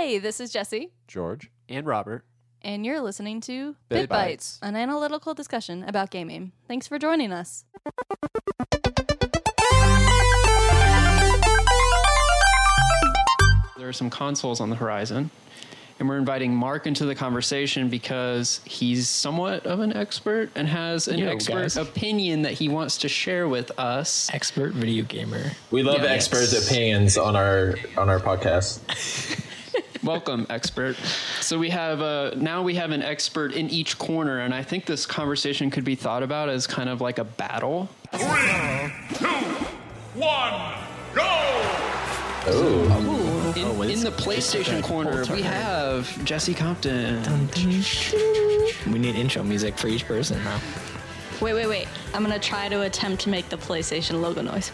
Hey, this is Jesse, George. and Robert. and you're listening to Bit Bit Bites. Bites, an analytical discussion about gaming. Thanks for joining us. There are some consoles on the horizon, and we're inviting Mark into the conversation because he's somewhat of an expert and has an Yo, expert guys. opinion that he wants to share with us. expert video gamer. We love Yes. experts' opinions on our on our podcast. Welcome, expert. So we have uh, now we have an expert in each corner, and I think this conversation could be thought about as kind of like a battle. Three, two, one, go! In, Oh, in the PlayStation corner, we have Jesse Compton. We need intro music for each person now. Wait, wait, wait. I'm going to try to attempt to make the PlayStation logo noise.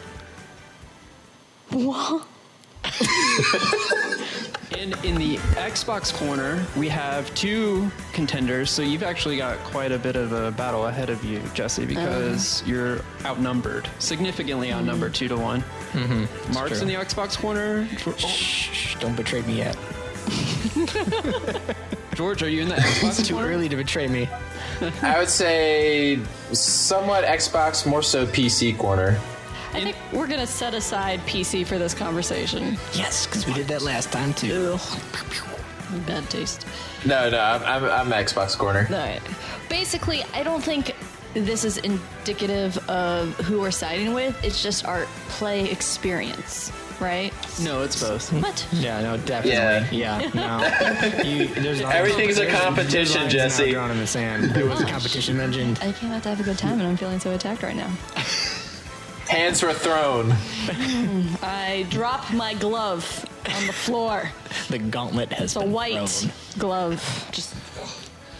What? And in the Xbox corner, we have two contenders. So you've actually got quite a bit of a battle ahead of you, Jesse, because you're outnumbered, significantly outnumbered two to one. Mm-hmm. Mark's true. in the Xbox corner. Shh, shh, don't betray me yet. George, are you in the Xbox It's too corner? early to betray me. I would say somewhat Xbox, more so PC corner. I think we're going to set aside PC for this conversation. Yes, because we did that last time too. Bad taste. No, no, I'm I'm, I'm Xbox corner. All right. Basically, I don't think this is indicative of who we're siding with. It's just our play experience, right? No, it's both. What? Yeah, no, definitely. Yeah, no. You, there's lines- Everything's a there's- competition, there's lines now Jesse. Drawn in the sand. There was a competition mentioned. I came out to have a good time, and I'm feeling so attacked right now. Hands were thrown. I drop my glove on the floor. The gauntlet has It's a been white thrown. glove, just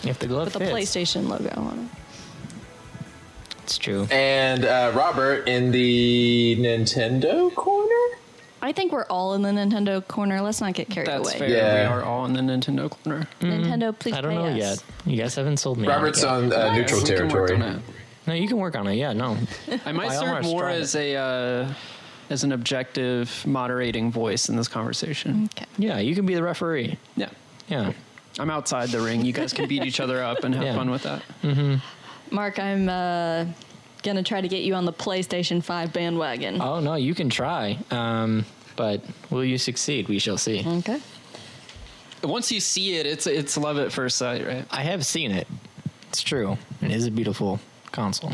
If the glove with the fits, PlayStation logo on it. it's true. And uh, Robert in the Nintendo corner. it. I think we're all in the Nintendo corner. Let's not get carried That's away. fair. Yeah. We are all in the Nintendo corner. Nintendo, please I don't pay know us. yet. You guys haven't sold me. on it Robert's yet. on uh, neutral We can work territory. on it. No, you can work on it. Yeah, no. I might By serve more try it. as a uh, as an objective, moderating voice in this conversation. Okay. Yeah, you can be the referee. Yeah. Yeah. I'm outside the ring. You guys can beat each other up and have Yeah. fun with that. Mm-hmm. Mark, I'm uh, gonna try to get you on the PlayStation 5 bandwagon. Oh no, you can try. Um, but will you succeed? We shall see. Okay. Once you see it, it's it's love at first sight, right? I have seen it. It's true. It is a beautiful console.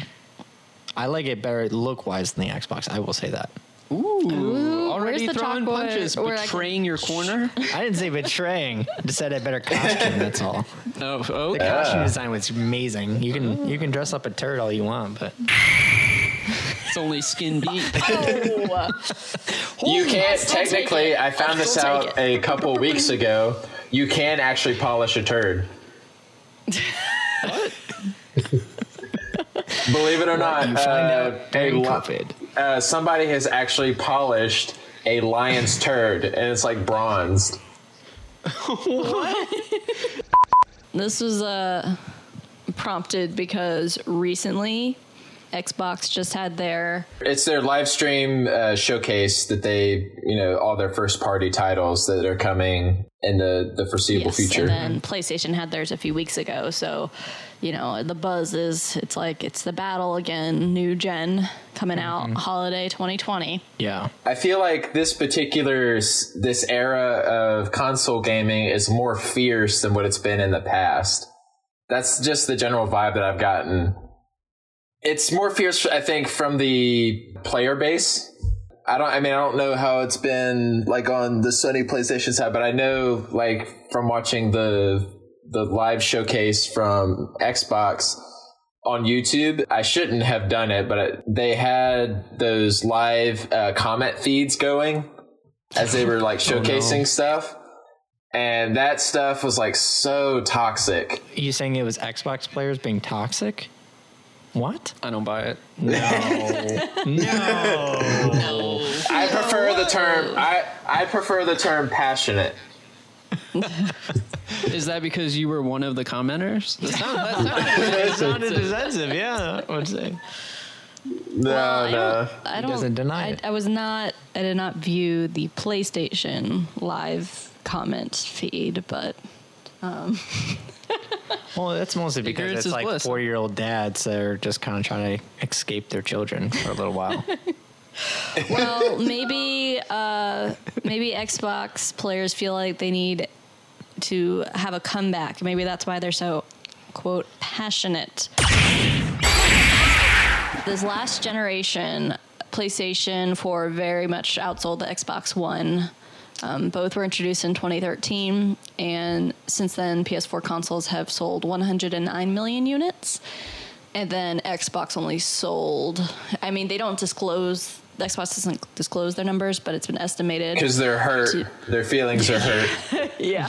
I like it better look wise than the Xbox. I will say that. Ooh, already throwing punches, where I can- betraying your corner. I didn't say betraying. I just said I better costume. That's all. oh, oh. The costume design was amazing. You can you can dress up a turd all you want, but it's only skin deep. Oh, You can't still technically. I found I'll this out a couple weeks ago. You can actually polish a turd. Believe it or not, you find uh, out during a li- COVID. uh, somebody has actually polished a lion's turd, and it's like bronzed. What? this was uh, prompted because recently Xbox just had their It's their live stream uh, showcase that they, you know, all their first party titles that are coming in the, the foreseeable yes, future. and then PlayStation had theirs a few weeks ago. So, you know, the buzz is it's like it's the battle again, new gen coming mm-hmm. out holiday 2020. yeah. I feel like this particular this era of console gaming is more fierce than what it's been in the past. That's just the general vibe that I've gotten. It's more fierce, I think, from the player base. I don't. I mean, I don't know how it's been like on the Sony PlayStation side, but I know, like, from watching the the live showcase from Xbox on YouTube. I shouldn't have done it, but they had those live uh, comment feeds going as they were like showcasing stuff. And that stuff was like so toxic. Are you saying it was Xbox players being toxic? What? I don't buy it. No. no. I prefer the term I, I prefer the term passionate. Is that because you were one of the commenters? That sound- that It sounded defensive, yeah. I would say. No, I no. don't. I don't doesn't deny I, it. I was not. I did not view the PlayStation live comment feed, but um, Well, that's mostly because it's like bliss. four year old dads that are just kind of trying to escape their children for a little while. Well, maybe uh, maybe Xbox players feel like they need to have a comeback. Maybe that's why they're so quote passionate. This last generation, PlayStation 4 very much outsold the Xbox One. Um, both were introduced in 2013, and since then, PS4 consoles have sold 109 million units. And then Xbox only sold. I mean, they don't disclose. Xbox doesn't disclose their numbers, but it's been estimated. Because they're hurt. Their feelings are hurt. yeah,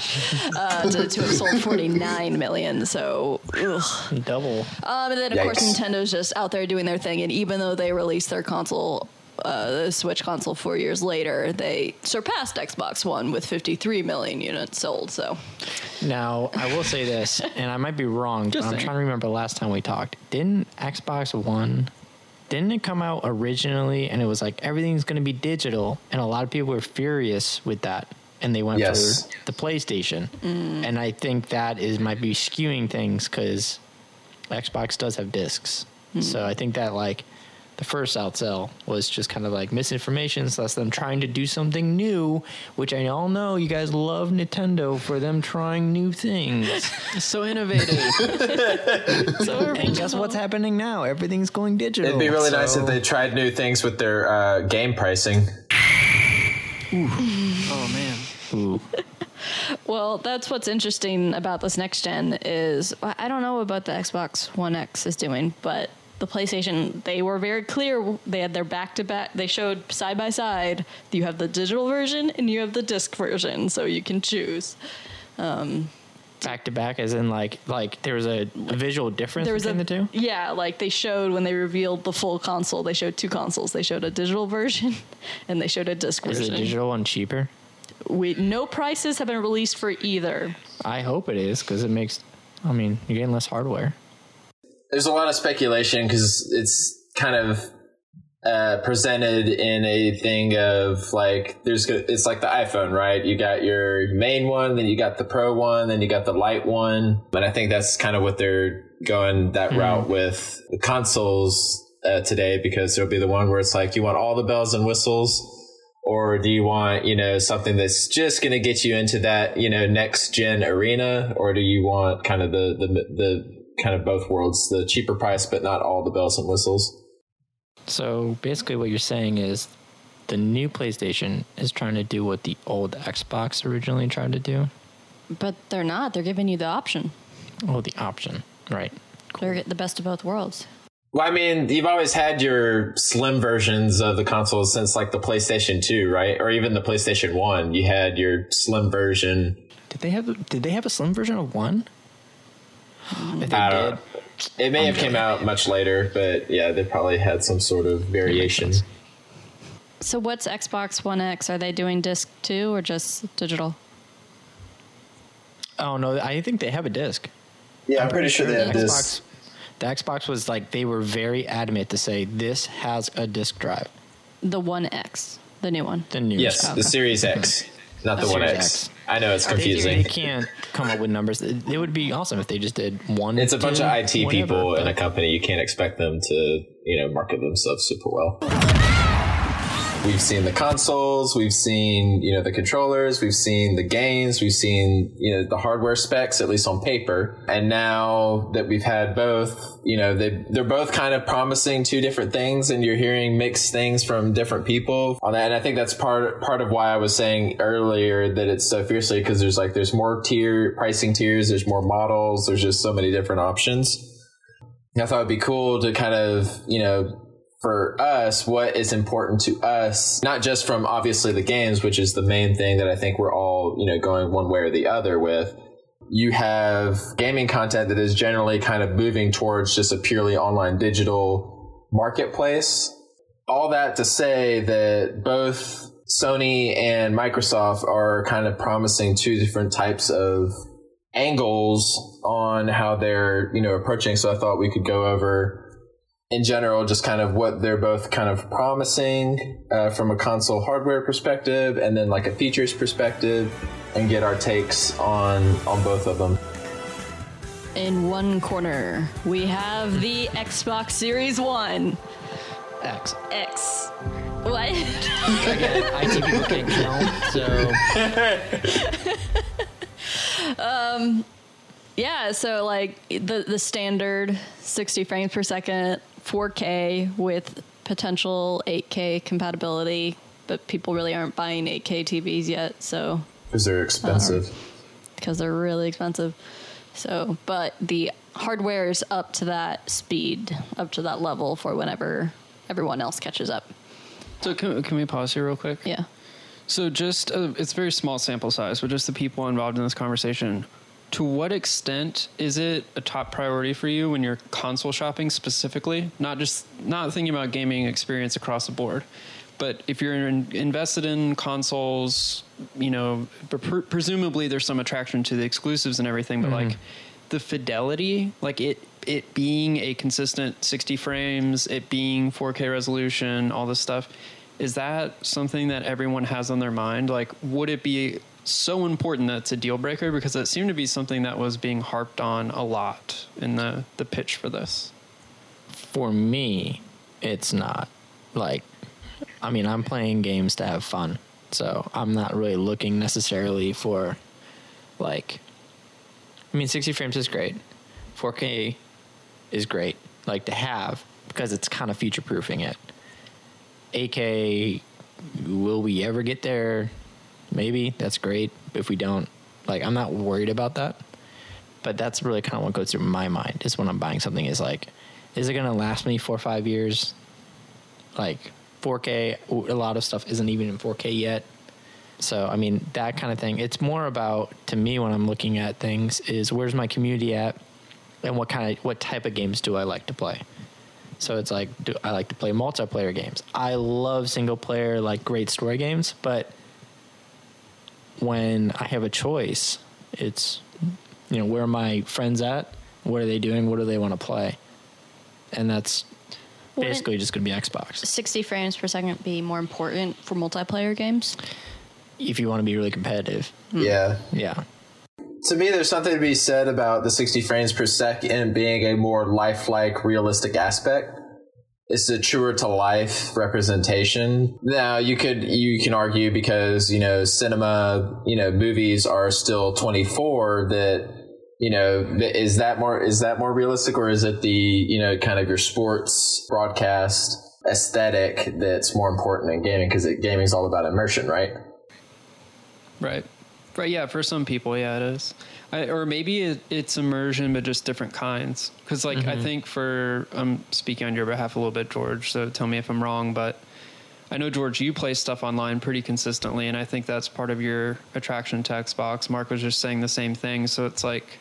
uh, to, to have sold 49 million. So, ugh. Double. Um, and then of course Nintendo's just out there doing their thing, and even though they released their console, uh, the Switch console four years later, they surpassed Xbox One with 53 million units sold. So Now, I will say this, and I might be wrong, Just but I'm trying to remember the last time we talked. Didn't Xbox One, didn't it come out originally and it was like everything's going to be digital? And a lot of people were furious with that. And they went Yes. for the PlayStation. Mm. And I think that is might be skewing things because Xbox does have discs. Mm. So I think that like the first outsell was just kind of like misinformation. So that's them trying to do something new, which I all know you guys love Nintendo for them trying new things. so innovative. so and guess what's happening now? Everything's going digital. It'd be really nice if they tried new things with their uh, game pricing. oh man. Ooh. Well, that's what's interesting about this next gen is I I don't know about the Xbox One X is doing, but the PlayStation they were very clear. They had their back to back. They showed side by side. You have the digital version and you have the disc version, so you can choose. Um, back to back, as in like like there was a, visual difference There was between a the two. yeah, like they showed when they revealed the full console. They showed two consoles. They showed a digital version and they showed a disc version. Is the digital one cheaper? We no prices have been released for either. I hope it is because it makes. I mean, you're getting less hardware. There's a lot of speculation because it's kind of uh, presented in a thing of like there's it's like the iPhone, right? You got your main one, then you got the Pro one, then you got the light one, and I think that's kind of what they're going that route with the consoles uh, today because there'll be the one where it's like you want all the bells and whistles. Or do you want, you know, something that's just going to get you into that, you know, next gen arena? Or do you want kind of the, the, the kind of both worlds the cheaper price, but not all the bells and whistles. So basically, what you're saying is the new PlayStation is trying to do what the old Xbox originally tried to do. But they're not. They're giving you the option. Oh, the option. Right. Cool. They're the best of both worlds. Well, I mean, you've always had your slim versions of the consoles since like the PlayStation 2, right? Or even the PlayStation 1. You had your slim version. Did they have did they have a slim version of 1? I, I don't. It may have came out much later, but yeah, they probably had some sort of variation. So, what's Xbox One X? Are they doing disc two or just digital? Oh no, I think they have a disc. Yeah, I'm, I'm pretty, pretty, sure, they have Xbox. Disc. The Xbox was like they were very adamant to say this has a disc drive. The One X, the new one. The new. Yes, the Series X not the One X. X. I know it's Are they confusing. They can't come up with numbers. It it would be awesome if they just did one. It's a bunch of IT whatever, people in a company. You can't expect them to, you know, market themselves super well. We've seen the consoles, we've seen, you know, the controllers, we've seen the games, we've seen, you know, the hardware specs, at least on paper. And now that we've had both, you know, they, they're both kind of promising two different things and you're hearing mixed things from different people on that. And I think that's part, part of why I was saying earlier that it's so fiercely because there's like, there's more tier pricing tiers, there's more models, there's just so many different options. I thought it'd be cool to kind of, you know, for us, what is important to us, not just from obviously the games, which is the main thing that I think we're all, you know, going one way or the other with. You have gaming content that is generally kind of moving towards just a purely online digital marketplace. All that to say that both Sony and Microsoft are kind of promising two different types of angles on how they're, you know, approaching. So I thought we could go over in general, just kind of what they're both kind of promising uh, from a console hardware perspective, and then like a features perspective, and get our takes on on both of them. In one corner, we have the Xbox Series One X. X. What? Again, IT people can't count, so yeah, so like the the standard 60 frames per second, 4K with potential 8K compatibility, but people really aren't buying 8K TVs yet, so Because they're expensive. because they're really expensive. So, but the hardware is up to that speed, up to that level for whenever everyone else catches up. So can, can we pause here real quick? Yeah. So just uh, it's very small sample size, but just the people involved in this conversation. To what extent is it a top priority for you when you're console shopping specifically? Not just not thinking about gaming experience across the board, but if you're in, invested in consoles, you know, pre- presumably there's some attraction to the exclusives and everything, but like mm-hmm. the fidelity, like it it being a consistent 60 frames, it being 4K resolution, all this stuff, is that something that everyone has on their mind? Like, would it be so important that it's a deal breaker? Because it seemed to be something that was being harped on a lot in the, the pitch for this. for me, it's not. Like, I mean, I'm playing games to have fun, so I'm not really looking necessarily for, like, I mean, 60 frames is great, 4K is great, like to have because it's kind of future proofing it. 8K, will we ever get there? Maybe that's great. If we don't, like, I'm not worried about that but that's really kind of what goes through my mind is when I'm buying something is like, is it going to last me four or five years? Like 4K, a lot of stuff isn't even in 4K yet. So, I mean, that kind of thing. It's more about, to me, when I'm looking at things, is where's my community at and what kind of, what type of games do I like to play? So it's like, do I like to play multiplayer games? I love single player, like great story games, but when I have a choice, it's you know where are my friends at? What are they doing? What do they want to play? And that's Wouldn't- basically just going to be Xbox. 60 frames per second be more important for multiplayer games? If you want to be really competitive, hmm. Yeah. yeah, To me, there's something to be said about the 60 frames per second being a more lifelike, realistic aspect. It's a truer to life representation. Now, you could you can argue because you know cinema, you know movies are still 24 that you know is that more is that more realistic or is it the you know kind of your sports broadcast aesthetic that's more important in gaming because gaming is all about immersion, right? Right. Right. Yeah. For some people, yeah, it is. I, or maybe it, it's immersion, but just different kinds. Because, like, I mm-hmm. think for I'm speaking on your behalf a little bit, George. So tell me if I'm wrong, but I know George, you play stuff online pretty consistently, and I think that's part of your attraction to Xbox. Mark was just saying the same thing. So it's like,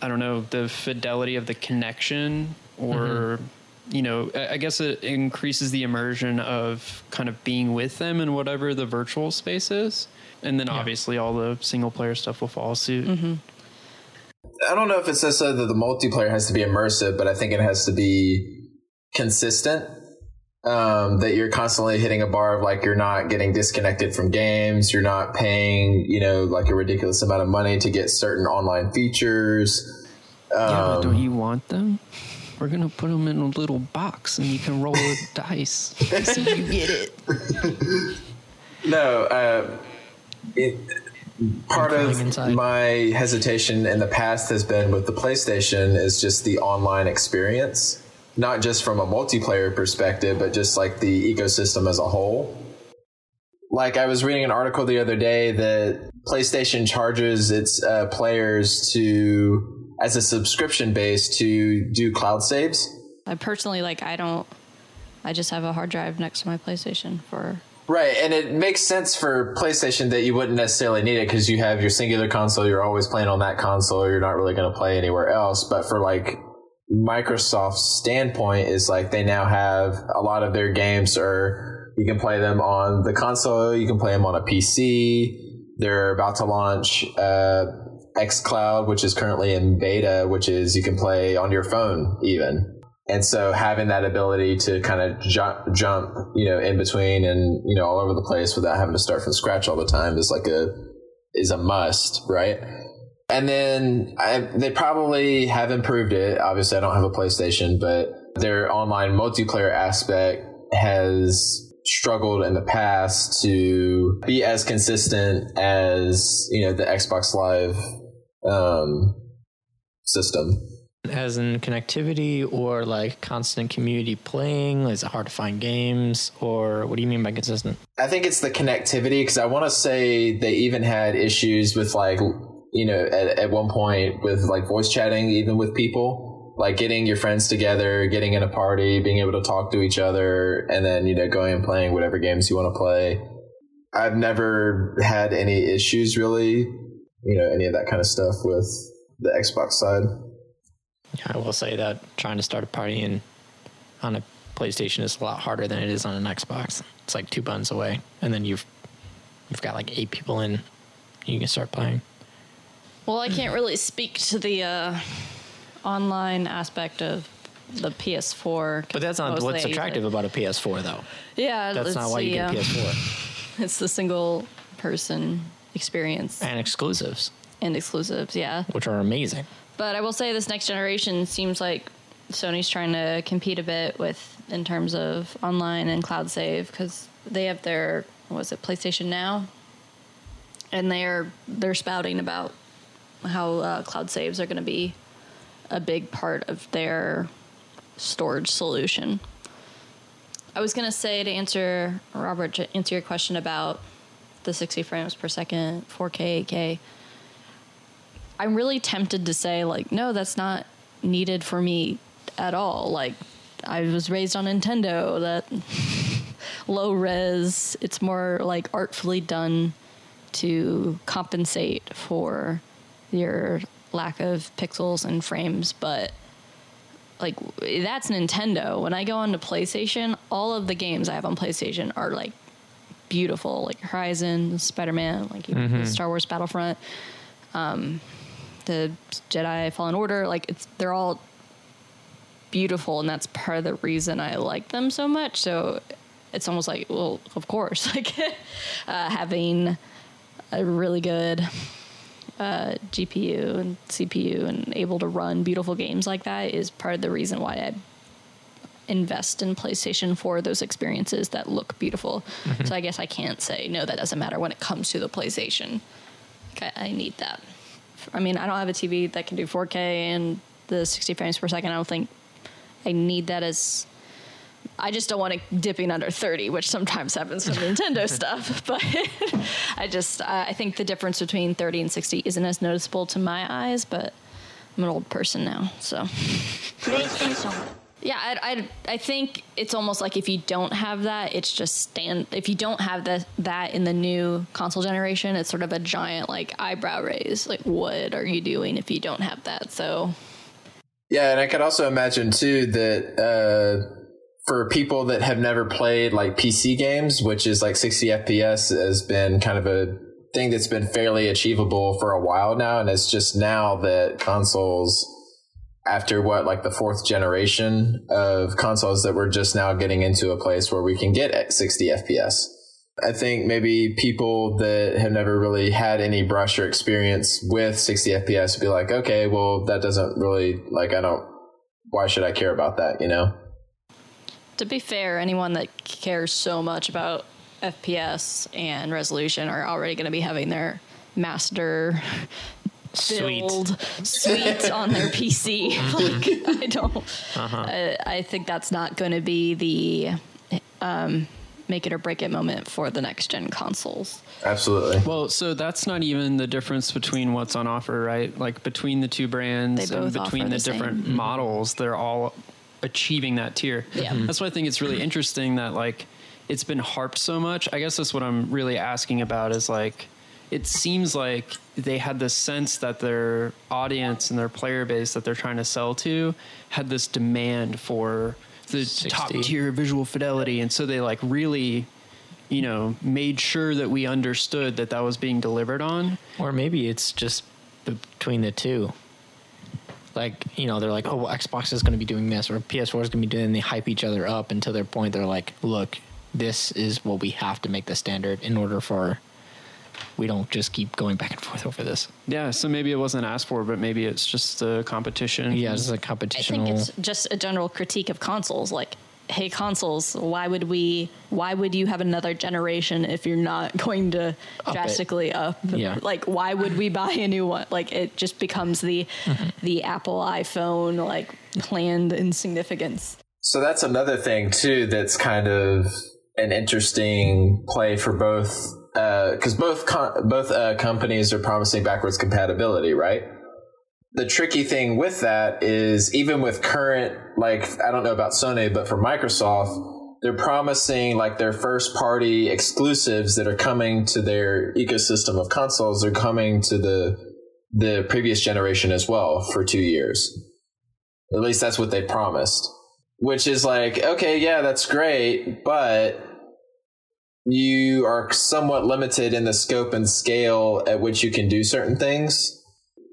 I don't know, the fidelity of the connection, or mm-hmm. you know, I I guess it increases the immersion of kind of being with them in whatever the virtual space is. And then obviously all the single player stuff will follow suit. I don't know if it's necessarily that the multiplayer has to be immersive, but I think it has to be consistent. Um, that you're constantly hitting a bar of like you're not getting disconnected from games, you're not paying, you know, like a ridiculous amount of money to get certain online features. Yeah, but Um, don't you want them? We're gonna put them in a little box, and you can roll a dice. So you get it. No, uh, it, part of inside. my hesitation in the past has been with the PlayStation is just the online experience, not just from a multiplayer perspective, but just like the ecosystem as a whole. Like I was reading an article the other day that PlayStation charges its uh, players to as a subscription base to do cloud saves. I personally like I don't I just have a hard drive next to my PlayStation for Right, and it makes sense for PlayStation that you wouldn't necessarily need it because you have your singular console. You're always playing on that console. You're not really going to play anywhere else. But for like Microsoft's standpoint, is like they now have a lot of their games are you can play them on the console. You can play them on a PC. They're about to launch uh, XCloud, which is currently in beta, which is you can play on your phone even. And so having that ability to kind of jump, jump, you know, in between and, you know, all over the place without having to start from scratch all the time is like a, is a must, right? And then I, they probably have improved it. Obviously, I don't have a PlayStation, but their online multiplayer aspect has struggled in the past to be as consistent as you know the Xbox Live um, system. As in connectivity or like constant community playing? Is it hard to find games? Or what do you mean by consistent? I think it's the connectivity because I want to say they even had issues with like you know at, at one point with like voice chatting even with people like getting your friends together getting in a party being able to talk to each other and then you know going and playing whatever games you want to play i've never had any issues really you know any of that kind of stuff with the xbox side I will say that trying to start a party in, on a PlayStation is a lot harder than it is on an Xbox. It's like two buttons away, and then you've you've got like eight people in. You can start playing. Well, I can't really speak to the uh, online aspect of the PS4. But that's not what's attractive about a PS4, though. Yeah, That's not why you get a uh, PS4 It's the single person experience and exclusives, and exclusives. Yeah. which are amazing. But I will say this next generation seems like Sony's trying to compete a bit with in terms of online and cloud save because they have their what was it PlayStation Now, and they're they're spouting about how uh, cloud saves are going to be a big part of their storage solution. I was going to say to answer Robert to answer your question about the 60 frames per second, 4K, 8K. I'm really tempted to say like, no, that's not needed for me at all. Like, I was raised on Nintendo, that low res. It's more like artfully done to compensate for your lack of pixels and frames, but like that's Nintendo. When I go onto PlayStation, all of the games I have on PlayStation are like beautiful, like Horizon, Spider Man, like even Star Wars Battlefront, um, the Jedi Fallen Order. Like it's they're all beautiful, and that's part of the reason I like them so much. So it's almost like, well, of course, like uh, having a really good uh, GPU and CPU and able to run beautiful games like that is part of the reason why I invest in PlayStation for those experiences that look beautiful. So I guess I can't say no, that doesn't matter when it comes to the PlayStation. Like, I, I need that. I mean, I don't have a TV that can do 4K and the 60 frames per second. I don't think I need that as. I just don't want it dipping under 30, which sometimes happens with Nintendo stuff. But I just, I I think the difference between 30 and 60 isn't as noticeable to my eyes, but I'm an old person now, so. Yeah, I, I, I think it's almost like if you don't have that, it's just stand. If you don't have the, that in the new console generation, it's sort of a giant like eyebrow raise. Like, what are you doing if you don't have that? So, Yeah, and I could also imagine too that uh, for people that have never played like PC games, which is like 60 FPS, has been kind of a thing that's been fairly achievable for a while now, and it's just now that consoles, after what like the fourth generation of consoles, that we're just now getting into a place where we can get at 60 FPS. I think maybe people that have never really had any brush or experience with 60 FPS would be like, okay, well, that doesn't really, like, I don't, why should I care about that, you know? to be fair, anyone that cares so much about FPS and resolution are already going to be having their master Sweet. build suite on their PC. like, I don't. I, I think that's not going to be the um, make it or break it moment for the next gen consoles. Absolutely. Well, so that's not even the difference between what's on offer, right? Like between the two brands They and between offer the, the same. different models, they're all achieving that tier. Yeah. Mhm. That's why I think it's really interesting that like it's been harped so much. I guess that's what I'm really asking about is like it seems like they had this sense that their audience and their player base that they're trying to sell to had this demand for the 60. top tier visual fidelity and so they like really you know made sure that we understood that that was being delivered on Or maybe it's just between the two. like you know they're like oh well, xbox is going to be doing this or ps4 is going to be doing and they hype each other up until their point they're like look this is what we have to make the standard in order for we don't just keep going back and forth over this Yeah, so maybe it wasn't asked for, but maybe it's just a competition. yeah it's a competition. I think it's just a general critique of consoles. Like, hey, consoles, why would we? Why would you have another generation if you're not going to Up it. drastically up? Yeah. Like, why would we buy a new one? Like, it just becomes the Mm-hmm. the Apple iPhone like planned insignificance. So that's another thing too. That's kind of an interesting play for both, because both com- both uh, companies are promising backwards compatibility, right? The tricky thing with that is even with current, like I don't know about Sony, but for Microsoft, they're promising like their first party exclusives that are coming to their ecosystem of consoles are coming to the the previous generation as well for two years. At least that's what they promised. Which is like, okay, yeah, that's great, but you are somewhat limited in the scope and scale at which you can do certain things.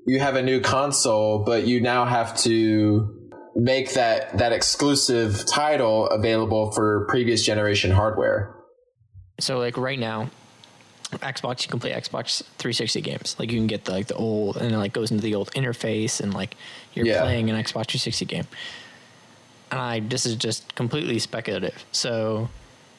You have a new console, but you now have to make that that exclusive title available for previous generation hardware. so like right now xbox you can play xbox 360 games like you can get the like the old and it like goes into the old interface and like you're Yeah. playing an xbox 360 game and i this is just completely speculative so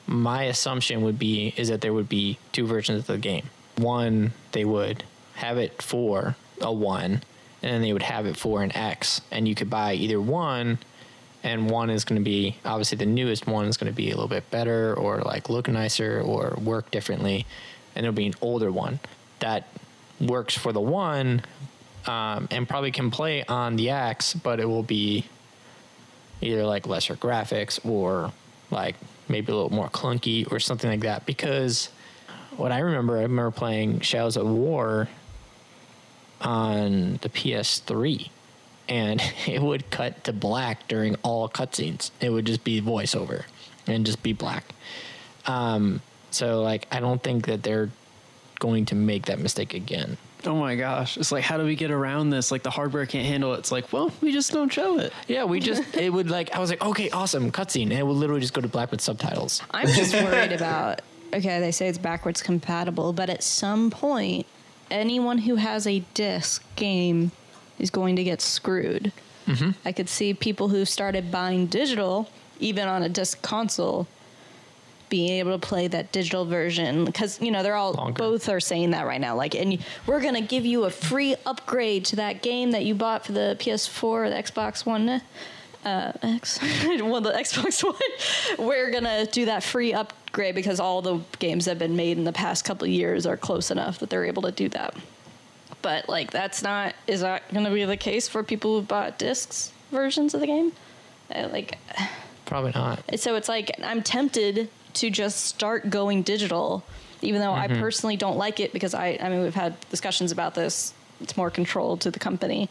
my assumption would be is that there would be two versions of the game. One they would have it for a one and then they would have it for an x and you could buy either one and one is going to be obviously the newest one is going to be a little bit better or like look nicer or work differently and there'll be an older one. That works for the one um, and probably can play on the x but it will be either like lesser graphics or like maybe a little more clunky or something like that because what i remember i remember playing shadows of war on the ps3 and it would cut to black during all cutscenes. It would just be voiceover and just be black. Um, so like I don't think that they're going to make that mistake again. Oh my gosh. It's like, how do we get around this? Like, the hardware can't handle it. It's like, well, we just don't show it. Yeah, we just it would like I was like okay awesome cutscene and it would literally just go to black with subtitles. I'm just worried about. Okay, they say it's backwards compatible, but at some point, anyone who has a disc game is going to get screwed. Mm-hmm. I could see people who started buying digital, even on a disc console, being able to play that digital version because you know they're all Longer. both are saying that right now. Like, and we're gonna give you a free upgrade to that game that you bought for the PS4 or the Xbox One. Uh, X, well, the Xbox One. We're gonna do that free upgrade because all the games that have been made in the past couple of years are close enough that they're able to do that. But like, that's not. Is that gonna be the case for people who bought discs versions of the game? Uh, like, Probably not. so it's like I'm tempted to just start going digital, even though I mm-hmm. personally don't like it because I, I mean, we've had discussions about this. It's more control to the company,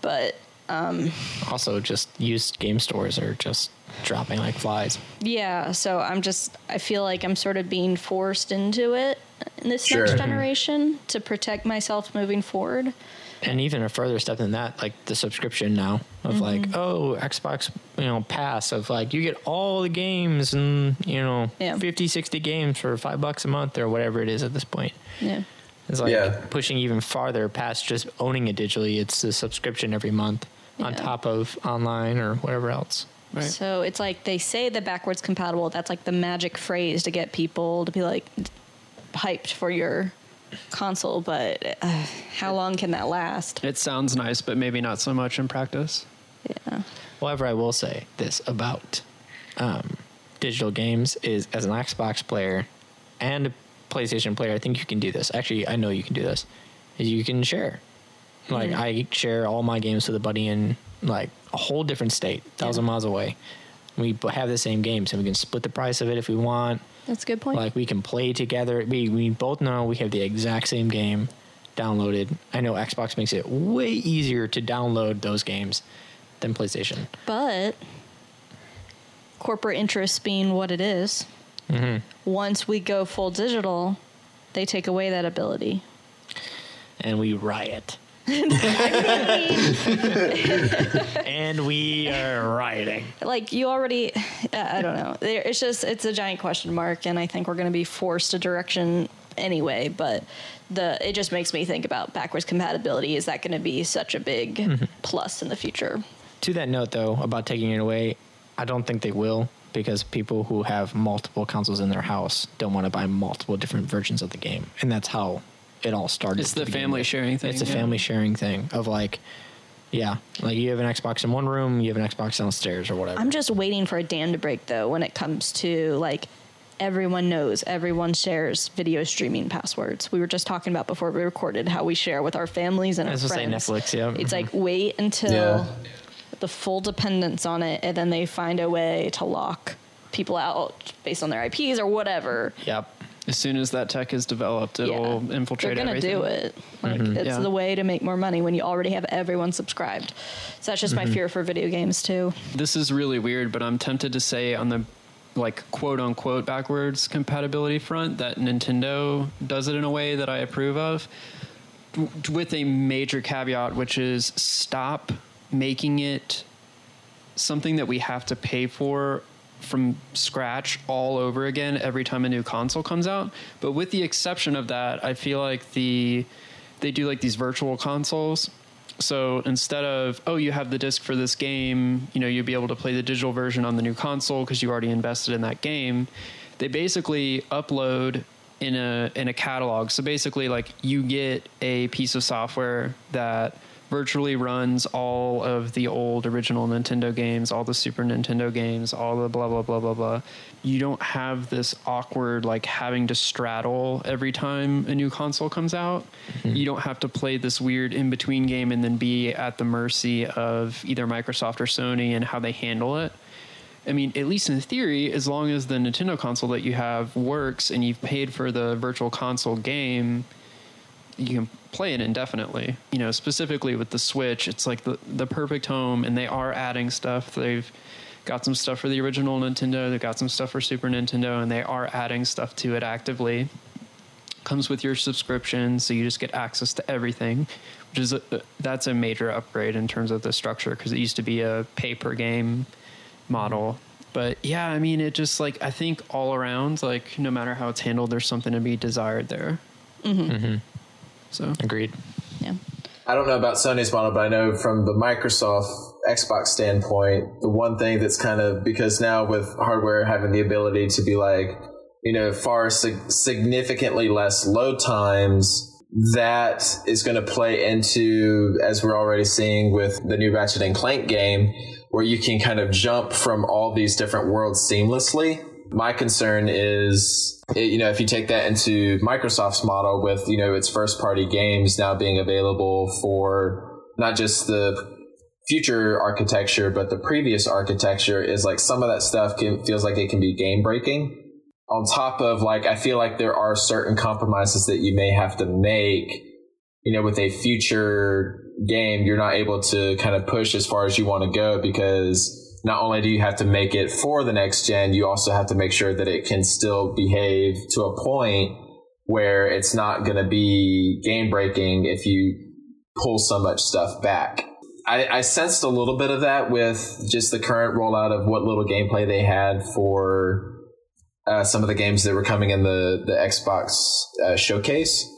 but um, Also, just used game stores are just dropping like flies. yeah. So I'm just, I feel like I'm sort of being forced into it in this Sure. next mm-hmm. generation to protect myself moving forward. And even a further step than that, like the subscription now of Mm-hmm. like, oh, Xbox, you know, pass of like you get all the games and you know, Yeah. 50, 60 games for five bucks a month or whatever it is at this point. Yeah. It's like Yeah. pushing even farther past just owning it digitally. It's the subscription every month on top of online or whatever else. Right. So it's like they say the backwards compatible. That's like the magic phrase to get people to be like hyped for your console. But uh, how long can that last? It sounds nice, but maybe not so much in practice. Yeah. However, I will say this about um, digital games is as an Xbox player and a PlayStation player, I think you can do this. Actually, I know you can do this. Is you can share. Like I share all my games with a buddy in like a whole different state, thousand miles away. We have the same games, and we can split the price of it if we want. That's a good point. Like we can play together. We we both know we have the exact same game downloaded. I know Xbox makes it way easier to download those games than PlayStation. but corporate interests being what it is, mm-hmm. once we go full digital, they take away that ability. and we riot. and we are rioting. like you already i don't know. It's just it's a giant question mark and i think we're going to be forced a direction anyway but the it just makes me think about backwards compatibility. Is that going to be such a big mm-hmm. plus in the future? To that note, though, about taking it away, I don't think they will because people who have multiple consoles in their house don't want to buy multiple different versions of the game, and that's how it all started. It's the family with. sharing thing, It's a yeah. family sharing thing of like, yeah, like you have an Xbox in one room, you have an Xbox downstairs or whatever. i'm just waiting for a dam to break though when it comes to like everyone knows everyone shares video streaming passwords we were just talking about before we recorded how we share with our families and I our was gonna say Netflix, yeah. it's like mm-hmm. wait until Yeah. the full dependence on it and then they find a way to lock people out based on their ips or whatever yep. As soon as that tech is developed, it'll Yeah. infiltrate They're gonna everything. do it. Like mm-hmm. it's Yeah. the way to make more money when you already have everyone subscribed. So that's just my mm-hmm. fear for video games too. This is really weird, but I'm tempted to say on the like quote unquote backwards compatibility front that Nintendo does it in a way that I approve of with a major caveat which is stop making it something that we have to pay for from scratch all over again every time a new console comes out. But with the exception of that, I feel like the they do like these virtual consoles. So instead of oh you have the disc for this game, you know you'll be able to play the digital version on the new console because you already invested in that game. They basically upload in a in a catalog. So basically like you get a piece of software that virtually runs all of the old original Nintendo games, all the Super Nintendo games, all the blah blah blah blah blah. You don't have this awkward like having to straddle every time a new console comes out. Mm-hmm. You don't have to play this weird in between game and then be at the mercy of either Microsoft or Sony and how they handle it. I mean, at least in theory, as long as the Nintendo console that you have works and you've paid for the virtual console game, you can play it indefinitely. You know, specifically with the Switch, it's like the the perfect home, and they are adding stuff. They've got some stuff for the original Nintendo. They've got some stuff for Super Nintendo, and they are adding stuff to it actively. Comes with your subscription, so you just get access to everything, which is a, that's a major upgrade in terms of the structure because it used to be a pay per game model. But yeah, I mean, it just like I think all around, like no matter how it's handled, there's something to be desired there. Mm-hmm. So Agreed. Yeah. I don't know about Sony's model, but I know from the Microsoft Xbox standpoint, the one thing that's kind of because now with hardware having the ability to be like, you know, far sig- significantly less load times, that is going to play into, as we're already seeing with the new Ratchet and Clank game, where you can kind of jump from all these different worlds seamlessly. My concern is, it- you know, if you take that into Microsoft's model with, you know, its first party games now being available for not just the future architecture, but the previous architecture is like some of that stuff can, feels like it can be game breaking. On top of like, I feel like there are certain compromises that you may have to make, you know, with a future game, you're not able to kind of push as far as you want to go because not only do you have to make it for the next gen, you also have to make sure that it can still behave to a point where it's not going to be game breaking if you pull so much stuff back. I, I sensed a little bit of that with just the current rollout of what little gameplay they had for uh, some of the games that were coming in the the Xbox uh, showcase.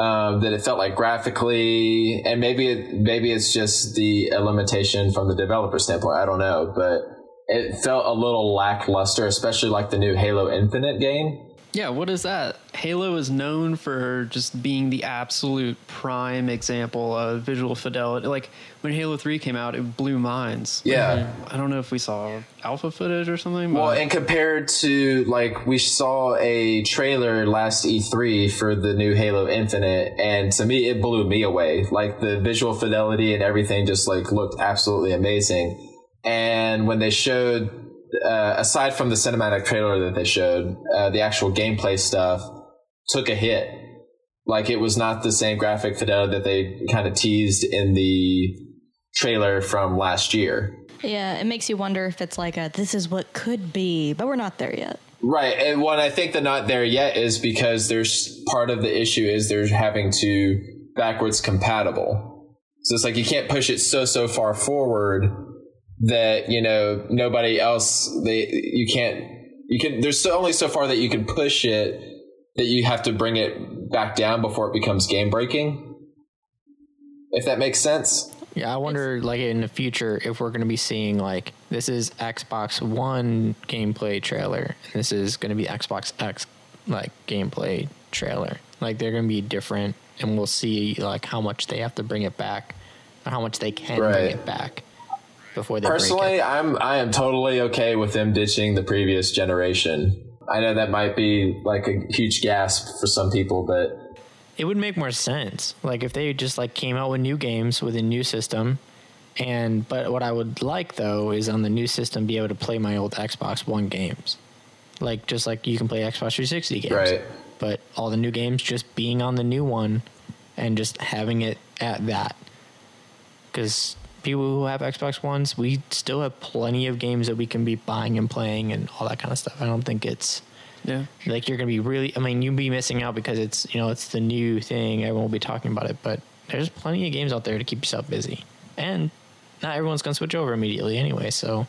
Um, that it felt like graphically, and maybe it, maybe it's just the limitation from the developer standpoint. I don't know, but it felt a little lackluster, especially like the new Halo Infinite game. Yeah, what is that? Halo is known for just being the absolute prime example of visual fidelity. Like when Halo Three came out, it blew minds. Yeah. I don't know if we saw alpha footage or something. Well, and compared to like we saw a trailer last E3 for the new Halo Infinite, and to me it blew me away. Like the visual fidelity and everything just like looked absolutely amazing. And when they showed, uh, aside from the cinematic trailer that they showed, uh, the actual gameplay stuff took a hit. Like it was not the same graphic fidelity that they kind of teased in the trailer from last year. Yeah, it makes you wonder if it's like a this is what could be, but we're not there yet. Right. And what I think they're not there yet is because there's part of the issue is they're having to backwards compatible. So it's like you can't push it so so far forward that you know nobody else they you can't you can there's so, only so far that you can push it that you have to bring it back down before it becomes game breaking. If that makes sense. Yeah, I wonder, like in the future, if we're going to be seeing like this is Xbox One gameplay trailer, and this is going to be Xbox X like gameplay trailer. Like they're going to be different, and we'll see like how much they have to bring it back, or how much they can bring it back before they Personally. I'm I am totally okay with them ditching the previous generation. I know that might be like a huge gasp for some people, but It would make more sense, like if they just like came out with new games with a new system. And but what I would like though is on the new system be able to play my old Xbox One games, like just like you can play Xbox 360 games. Right. But all the new games just being on the new one, and just having it at that. Because people who have Xbox Ones, we still have plenty of games that we can be buying and playing and all that kind of stuff. I don't think it's Yeah. like you're gonna be really i mean you'll be missing out because it's you know it's the new thing everyone will be talking about it but there's plenty of games out there to keep yourself busy and not everyone's gonna switch over immediately anyway so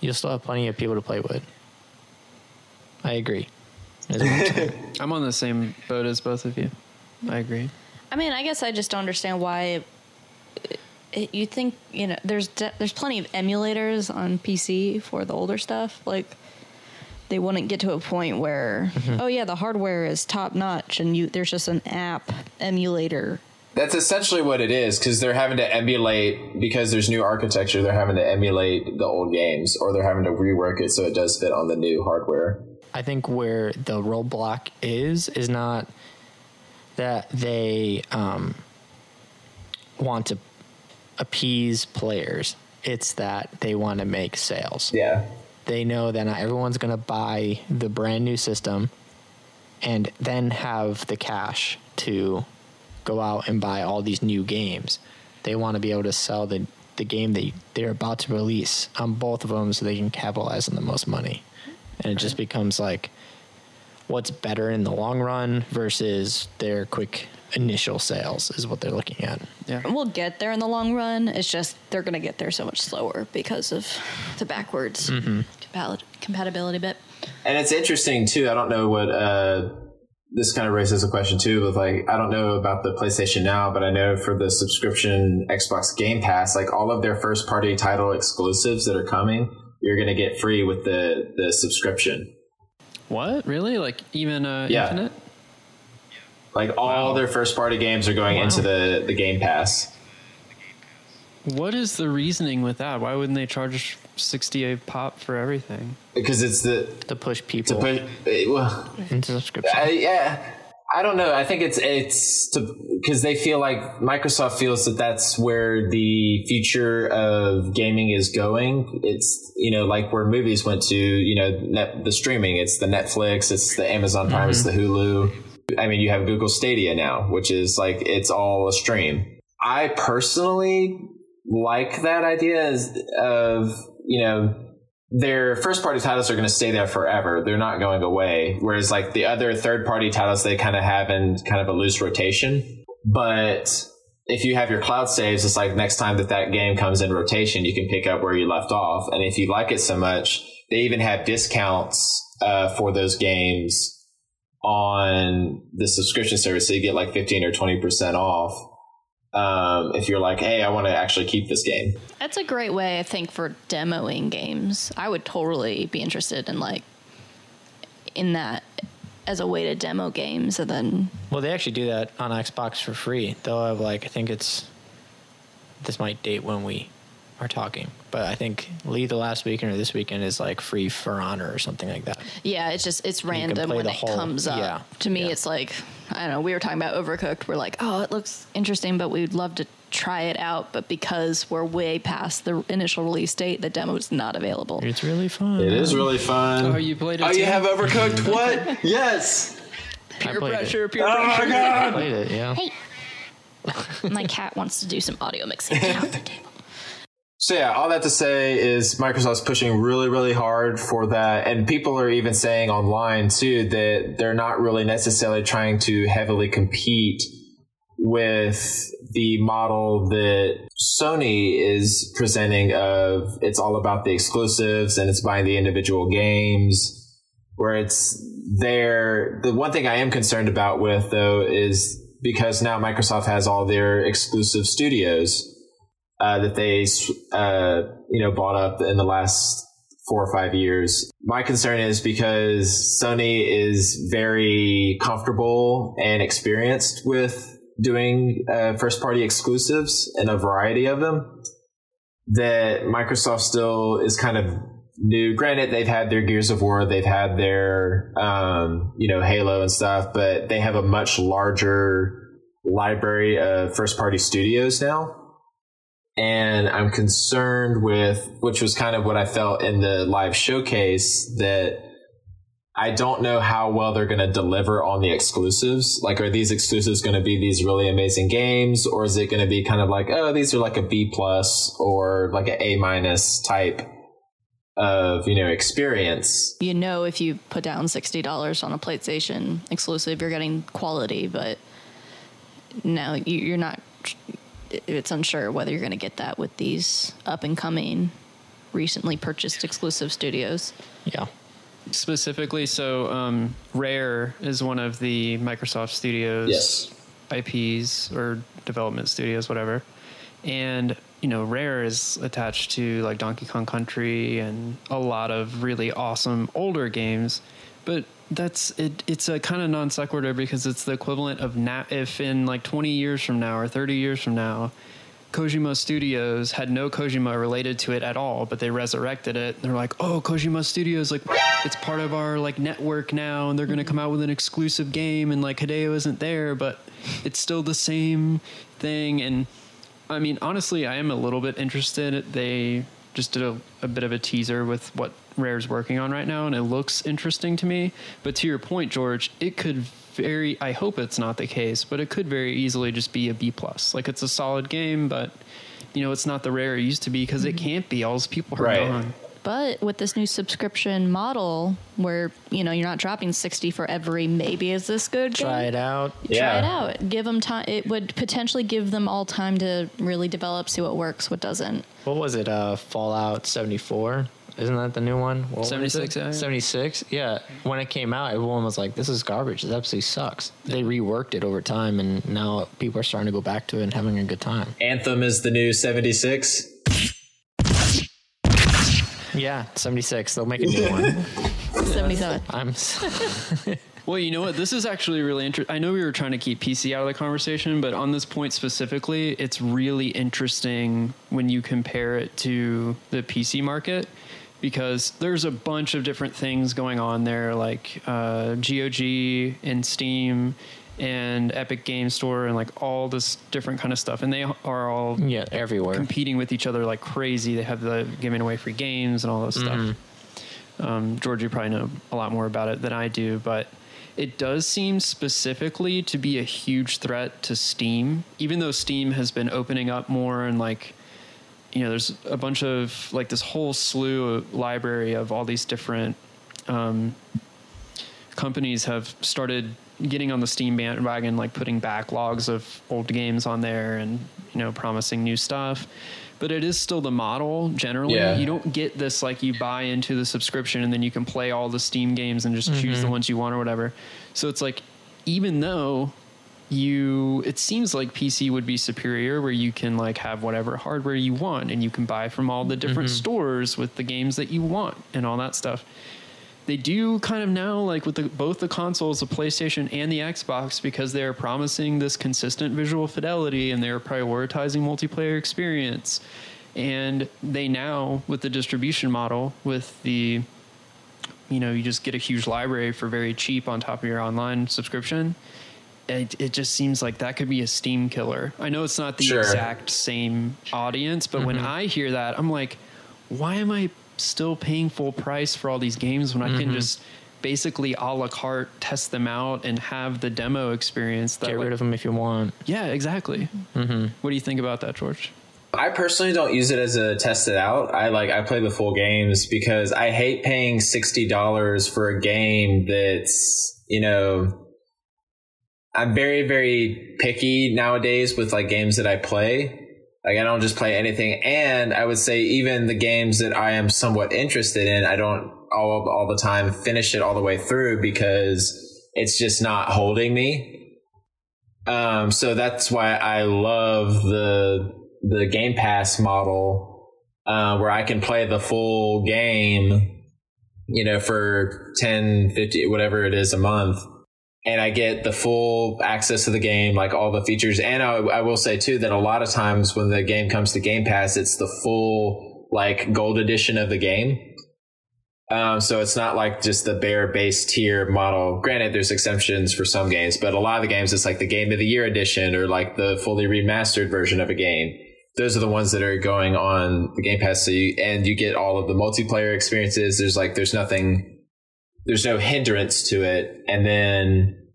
you'll still have plenty of people to play with i agree I'm. I'm on the same boat as both of you. I agree. I mean, I guess I just don't understand why it, you think you know. There's de- there's plenty of emulators on PC for the older stuff. Like they wouldn't get to a point where oh yeah, the hardware is top notch, and you there's just an app emulator. that's essentially what it is because they're having to emulate because there's new architecture. They're having to emulate the old games, or they're having to rework it so it does fit on the new hardware. i think where the roadblock is is not that they um, want to appease players it's that they want to make sales Yeah, they know that not everyone's going to buy the brand new system and then have the cash to go out and buy all these new games. They want to be able to sell the, the game that they're about to release on both of them so they can capitalize on the most money. And it just becomes like what's better in the long run versus their quick initial sales is what they're looking at. Yeah. We'll get there in the long run. It's just they're going to get there so much slower because of the backwards compat- compatibility bit. and it's interesting too. I don't know what uh, this kind of raises a question too. With like, I don't know about the PlayStation Now, but I know for the subscription Xbox Game Pass, like all of their first party title exclusives that are coming, you're going to get free with the the subscription. What? Really? Like even uh, Yeah. Infinite? Like all their first party games are going into the the Game Pass. What is the reasoning with that? Why wouldn't they charge 60 a pop for everything? because it's the To push people put eh, well into subscription. I, yeah I don't know. I think it's it's because they feel like Microsoft feels that that's where the future of gaming is going. It's you know like where movies went to you know net, the streaming. It's the Netflix it's the Amazon Prime it's the mm-hmm. Hulu. I mean you have Google Stadia now which is like it's all a stream. I personally like that idea of you know their first party titles are going to stay there forever. They're not going away. Whereas like the other third party titles, they kind of have in kind of a loose rotation. But if you have your cloud saves, it's like next time that that game comes in rotation, you can pick up where you left off. And if you like it so much, they even have discounts uh, for those games on the subscription service. So you get like 15 or 20% off. Um, if you're like, hey, I want to actually keep this game. That's a great way, I think, for demoing games. I would totally be interested in like in that as a way to demo games, and then Well, they actually do that on Xbox for free. They'll have like I think it's this might date when we are talking, but I think Lee the last weekend or this weekend is like free for honor or something like that. yeah, it's just it's random when it whole- comes up. yeah, to me, yeah. it's like I don't know. We were talking about Overcooked. We're like, oh, it looks interesting, but we'd love to try it out. But because we're way past the initial release date, the demo is not available. It's really fun. It is really fun. Oh, you played it Oh, you too? have Overcooked? what? yes. I played it. peer Oh my I god. played it. Yeah. Hey, my cat wants to do some audio mixing. Get off the table. So yeah, all that to say is Microsoft's pushing really, really hard for that, and people are even saying online too that they're not really necessarily trying to heavily compete with the model that Sony is presenting of it's all about the exclusives and it's buying the individual games where it's there. The one thing I am concerned about with though is because now Microsoft has all their exclusive studios uh, that they uh, you know bought up in the last four or five years. My concern is because Sony is very comfortable and experienced with doing uh, first party exclusives and a variety of them that Microsoft still is kind of new. Granted, they've had their Gears of War, they've had their, um, you know, Halo and stuff, but they have a much larger library of first party studios now. And I'm concerned with, which was kind of what I felt in the live showcase, that I don't know how well they're going to deliver on the exclusives. Like, are these exclusives going to be these really amazing games, or is it going to be kind of like, oh, these are like a B plus or like an A minus type of you know experience? You know, if you put down sixty dollars on a PlayStation exclusive, you're getting quality, but no, you're not. It's unsure whether you're going to get that with these up and coming, recently purchased exclusive studios. Yeah specifically, so um, Rare is one of the Microsoft Studios yes. IPs or development studios, whatever. And you know, Rare is attached to like Donkey Kong Country and a lot of really awesome older games, but that's it. It's a kind of non sequitur because it's the equivalent of na- if in like 20 years from now or 30 years from now, Kojima Studios had no Kojima related to it at all, but they resurrected it. They're like, "Oh, Kojima Studios, like it's part of our like network now, and they're going to mm-hmm. come out with an exclusive game." And like Hideo isn't there, but it's still the same thing. And I mean, honestly, I am a little bit interested. They just did a, a bit of a teaser with what Rare's working on right now, and it looks interesting to me. But to your point, George, it could very I hope it's not the case, but it could very easily just be a B plus. Like it's a solid game, but you know it's not the rare it used to be because it mm-hmm. can't be. All those people are right. gone. But with this new subscription model, where you know you're not dropping sixty for every maybe is this good? Try it out. Yeah. Try yeah. it out. Give them time. It would potentially give them all time to really develop, see what works, what doesn't. What was it? Uh, Fallout seventy four. Isn't that the new one? What 76, yeah. 76? Yeah. When it came out, everyone was like, this is garbage. This absolutely sucks. They reworked it over time, and now people are starting to go back to it and having a good time. Anthem is the new 76. Yeah, 76. They'll make a new one. 77. I'm. well, you know what? This is actually really interesting. I know we were trying to keep PC out of the conversation, but on this point specifically, it's really interesting when you compare it to the PC market because there's a bunch of different things going on there, like uh, GOG and Steam and Epic Game Store and like all this different kind of stuff, and they are all yeah everywhere competing with each other like crazy. They have the giving away free games and all this mm-hmm. stuff. Um, George, you probably know a lot more about it than I do, but it does seem specifically to be a huge threat to Steam, even though Steam has been opening up more and like you know, there's a bunch of like this whole slew of library of all these different um, companies have started getting on the Steam bandwagon, like putting backlogs of old games on there and you know promising new stuff. But it is still the model generally. Yeah. You don't get this like you buy into the subscription and then you can play all the Steam games and just mm-hmm. choose the mm-hmm. ones you want or whatever. So it's like even though you it seems like PC would be superior where you can like have whatever hardware you want and you can buy from all the different mm-hmm. stores with the games that you want and all that stuff. They do kind of now like with the, both the consoles, the PlayStation and the Xbox because they're promising this consistent visual fidelity and they're prioritizing multiplayer experience. And they now with the distribution model with the you know, you just get a huge library for very cheap on top of your online subscription it, it, just seems like that could be a Steam killer. I know it's not the sure. exact same audience, but mm-hmm. when I hear that, I'm like, why am I still paying full price for all these games when I mm-hmm. can just basically a la carte test them out and have the demo experience? That Get rid of them if you want. Yeah, exactly. Mm-hmm. What do you think about that, George? I personally don't use it as a test it out. I like I play the full games because I hate paying sixty dollars for a game that's you know I'm very very picky nowadays with like games that I play. Like I don't just play anything, and I would say even the games that I am somewhat interested in, I don't all all the time finish it all the way through because it's just not holding me. Um, so that's why I love the the Game Pass model, uh, where I can play the full game, you know, for 10, 50, whatever it is a month. And I get the full access to the game, like all the features. And I, I will say too that a lot of times when the game comes to Game Pass, it's the full like gold edition of the game. Um, so it's not like just the bare base tier model. Granted, there's exceptions for some games, but a lot of the games, it's like the game of the year edition or like the fully remastered version of a game. Those are the ones that are going on the Game Pass. So you, and you get all of the multiplayer experiences. There's like, there's nothing, there's no hindrance to it. And then,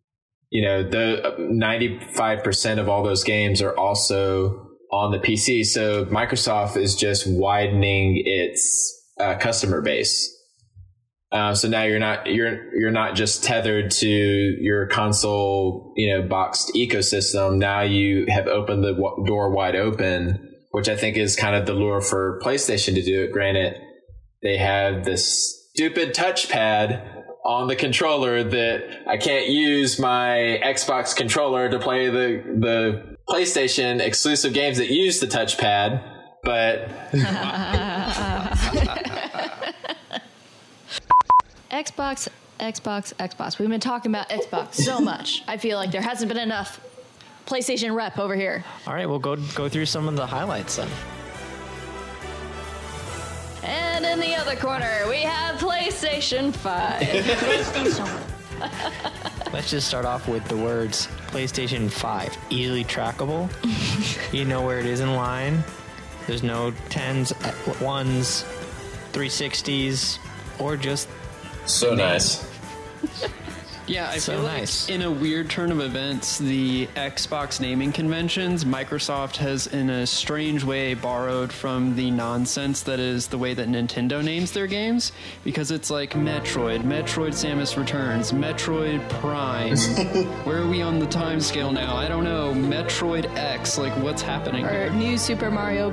you know, the 95% of all those games are also on the PC. So Microsoft is just widening its uh, customer base. Uh, so now you're not you're you're not just tethered to your console, you know, boxed ecosystem. Now you have opened the w- door wide open, which I think is kind of the lure for PlayStation to do it. Granted, they have this stupid touchpad on the controller that I can't use my Xbox controller to play the the PlayStation exclusive games that use the touchpad, but Xbox, Xbox, Xbox. We've been talking about Xbox so much. I feel like there hasn't been enough PlayStation rep over here. All right, we'll go go through some of the highlights then. And in the other corner, we have PlayStation 5. Let's just start off with the words PlayStation 5. Easily trackable. you know where it is in line. There's no 10s, 1s, 360s, or just so nice. Yeah, I So feel nice. like in a weird turn of events, the Xbox naming conventions, Microsoft has, in a strange way, borrowed from the nonsense that is the way that Nintendo names their games. Because it's like Metroid, Metroid Samus Returns, Metroid Prime. Where are we on the time scale now? I don't know. Metroid X. Like, what's happening or here? new Super Mario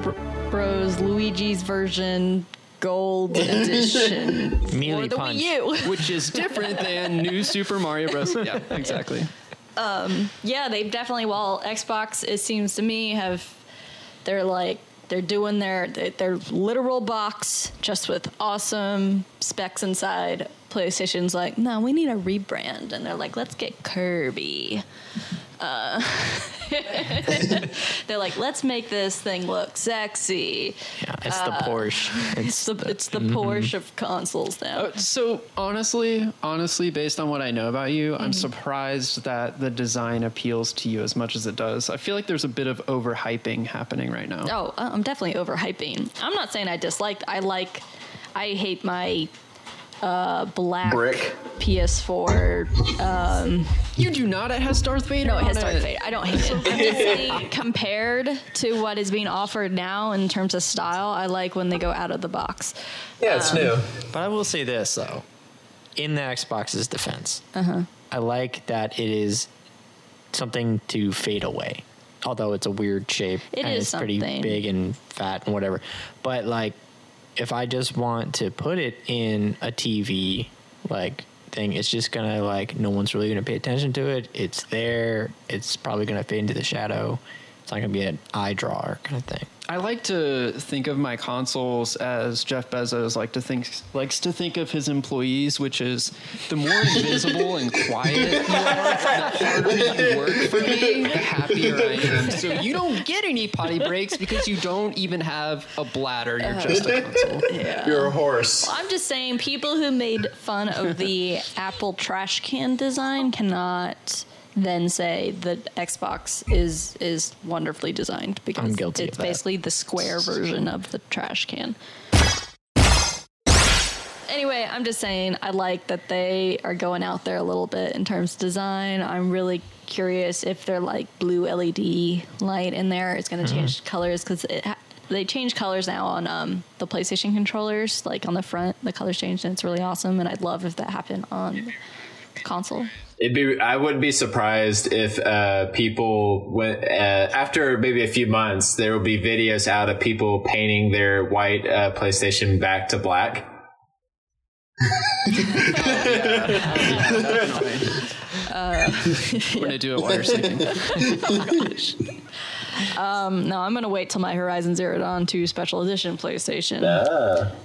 Bros. Luigi's version Gold Edition Melee for the Punch. Wii U. Which is different than New Super Mario Bros. Yeah, exactly. Um, yeah, they've definitely. Well, Xbox, it seems to me, have they're like they're doing their their literal box just with awesome specs inside. PlayStation's like, no, we need a rebrand, and they're like, let's get Kirby. Uh, they're like, let's make this thing look sexy. yeah, it's the Porsche. It's It's the it's the Porsche of consoles now. Uh, So honestly, honestly, based on what I know about you, Mm-hmm. I'm surprised that the design appeals to you as much as it does. I feel like there's a bit of overhyping happening right now. Oh, uh, I'm definitely overhyping. I'm not saying I dislike. I like. I hate my uh, black Brick. PS4. Um, You do not. It has Darth Vader. No, it has on Darth Vader. I don't hate it. I'm just saying, compared to what is being offered now in terms of style, I like when they go out of the box. Yeah, it's new. But I will say this though, in the Xbox's defense, Uh-huh. I like that it is something to fade away. Although it's a weird shape It and is it's pretty something. big and fat and whatever. But like, if I just want to put it in a TV like thing, it's just gonna like no one's really gonna pay attention to it. It's there. It's probably gonna fit into the shadow. It's not gonna be an eye drawer kind of thing. I like to think of my consoles as Jeff Bezos like to think likes to think of his employees, which is the more invisible and quiet you are, the harder you work for me, the happier I am. So you don't get any potty breaks because you don't even have a bladder. You're uh-huh. just a console. You're a horse. I'm just saying, people who made fun of the Apple trash can design cannot then say that Xbox is is wonderfully designed because it's basically the square version of the trash can. Anyway, I'm just saying I like that they are going out there a little bit in terms of design. I'm really curious if their like blue LED light in there is going to change colors because it. They change colors now on um, the PlayStation controllers, like on the front, the colors changed and it's really awesome. And I'd love if that happened on the console. It'd be. I wouldn't be surprised if uh, people went uh, after maybe a few months. There will be videos out of people painting their white uh, PlayStation back to black. We're gonna do it while you're sleeping. No, I'm gonna wait till my Horizon Zero Dawn 2 Special Edition PlayStation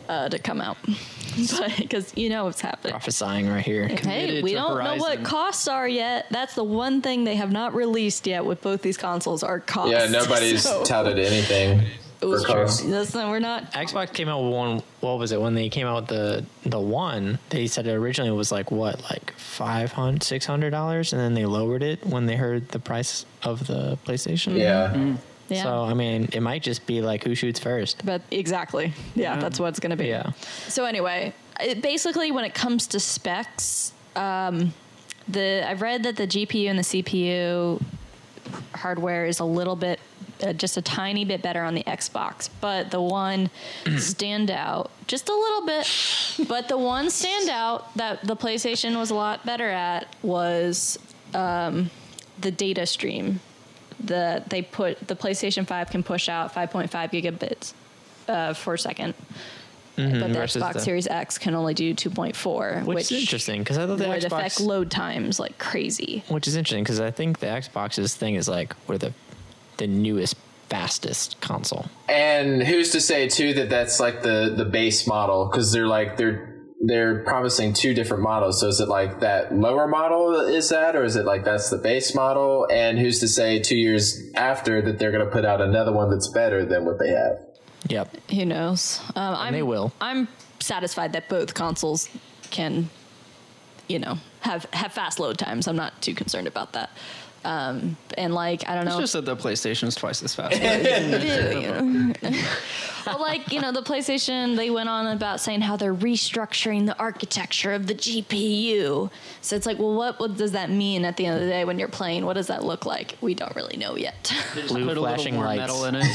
uh, to come out, because you know what's happening. Prophesying right here. Hey, Committed we don't know what costs are yet. That's the one thing they have not released yet with both these consoles are costs. Yeah, nobody's So- touted anything for was true. Listen, we're not. Xbox came out with one. What was it when they came out with the the one? They said it originally was like what, like 500 600 dollars, and then they lowered it when they heard the price of the PlayStation. Yeah. Yeah. So I mean, it might just be like who shoots first. But exactly. Yeah, that's what it's going to be. Yeah. So anyway, it, basically, when it comes to specs, um, the I've read that the GPU and the CPU hardware is a little bit, uh, just a tiny bit better on the Xbox, but the one standout just a little bit. But the one standout that the PlayStation was a lot better at was um, the data stream. The they put the PlayStation Five can push out 5.5 gigabits uh, per second. but the Mm-hmm, Xbox the- Series X can only do 2.4, Which, which is interesting because I thought the would affect load times like crazy. which is interesting because I think the Xbox's thing is like we're the the newest, fastest console. And who's to say too that that's like the the base model? Because they're like they're they're promising two different models. So is it like that lower model is that, or is it like that's the base model? And who's to say two years after that they're going to put out another one that's better than what they have? Yep. Who knows? Um, I'm, they will. I'm satisfied that both consoles can, you know, have have fast load times. I'm not too concerned about that. Um, and like I don't know. It's just that the PlayStation's twice as fast. well, like you know, the PlayStation they went on about saying how they're restructuring the architecture of the GPU. So it's like, well, what, what does that mean at the end of the day when you're playing? What does that look like? We don't really know yet. Blue Put a little flashing more lights. metal in it.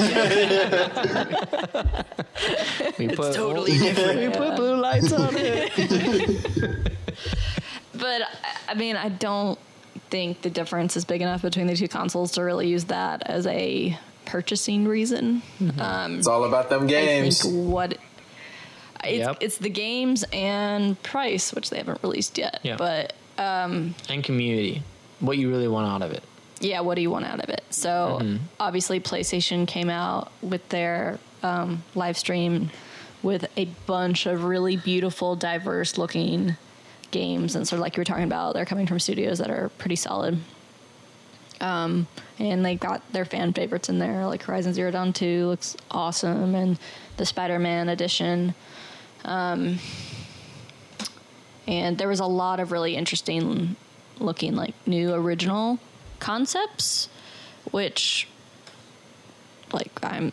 We put totally different. We put blue lights on it. But I- I mean, I don't think the difference is big enough between the two consoles to really use that as a purchasing reason. Um, It's all about them I games. think what it's, Yep. it's the games and price, which they haven't released yet. Yeah. But and community. What you really want out of it. yeah, what do you want out of it? So obviously, PlayStation came out with their um, live stream with a bunch of really beautiful, diverse looking games, and sort of like you were talking about, they're coming from studios that are pretty solid. Um, and they got their fan favorites in there, like Horizon Zero Dawn Two looks awesome, and the Spider-Man edition. Um, and there was a lot of really interesting looking like new original concepts which like i'm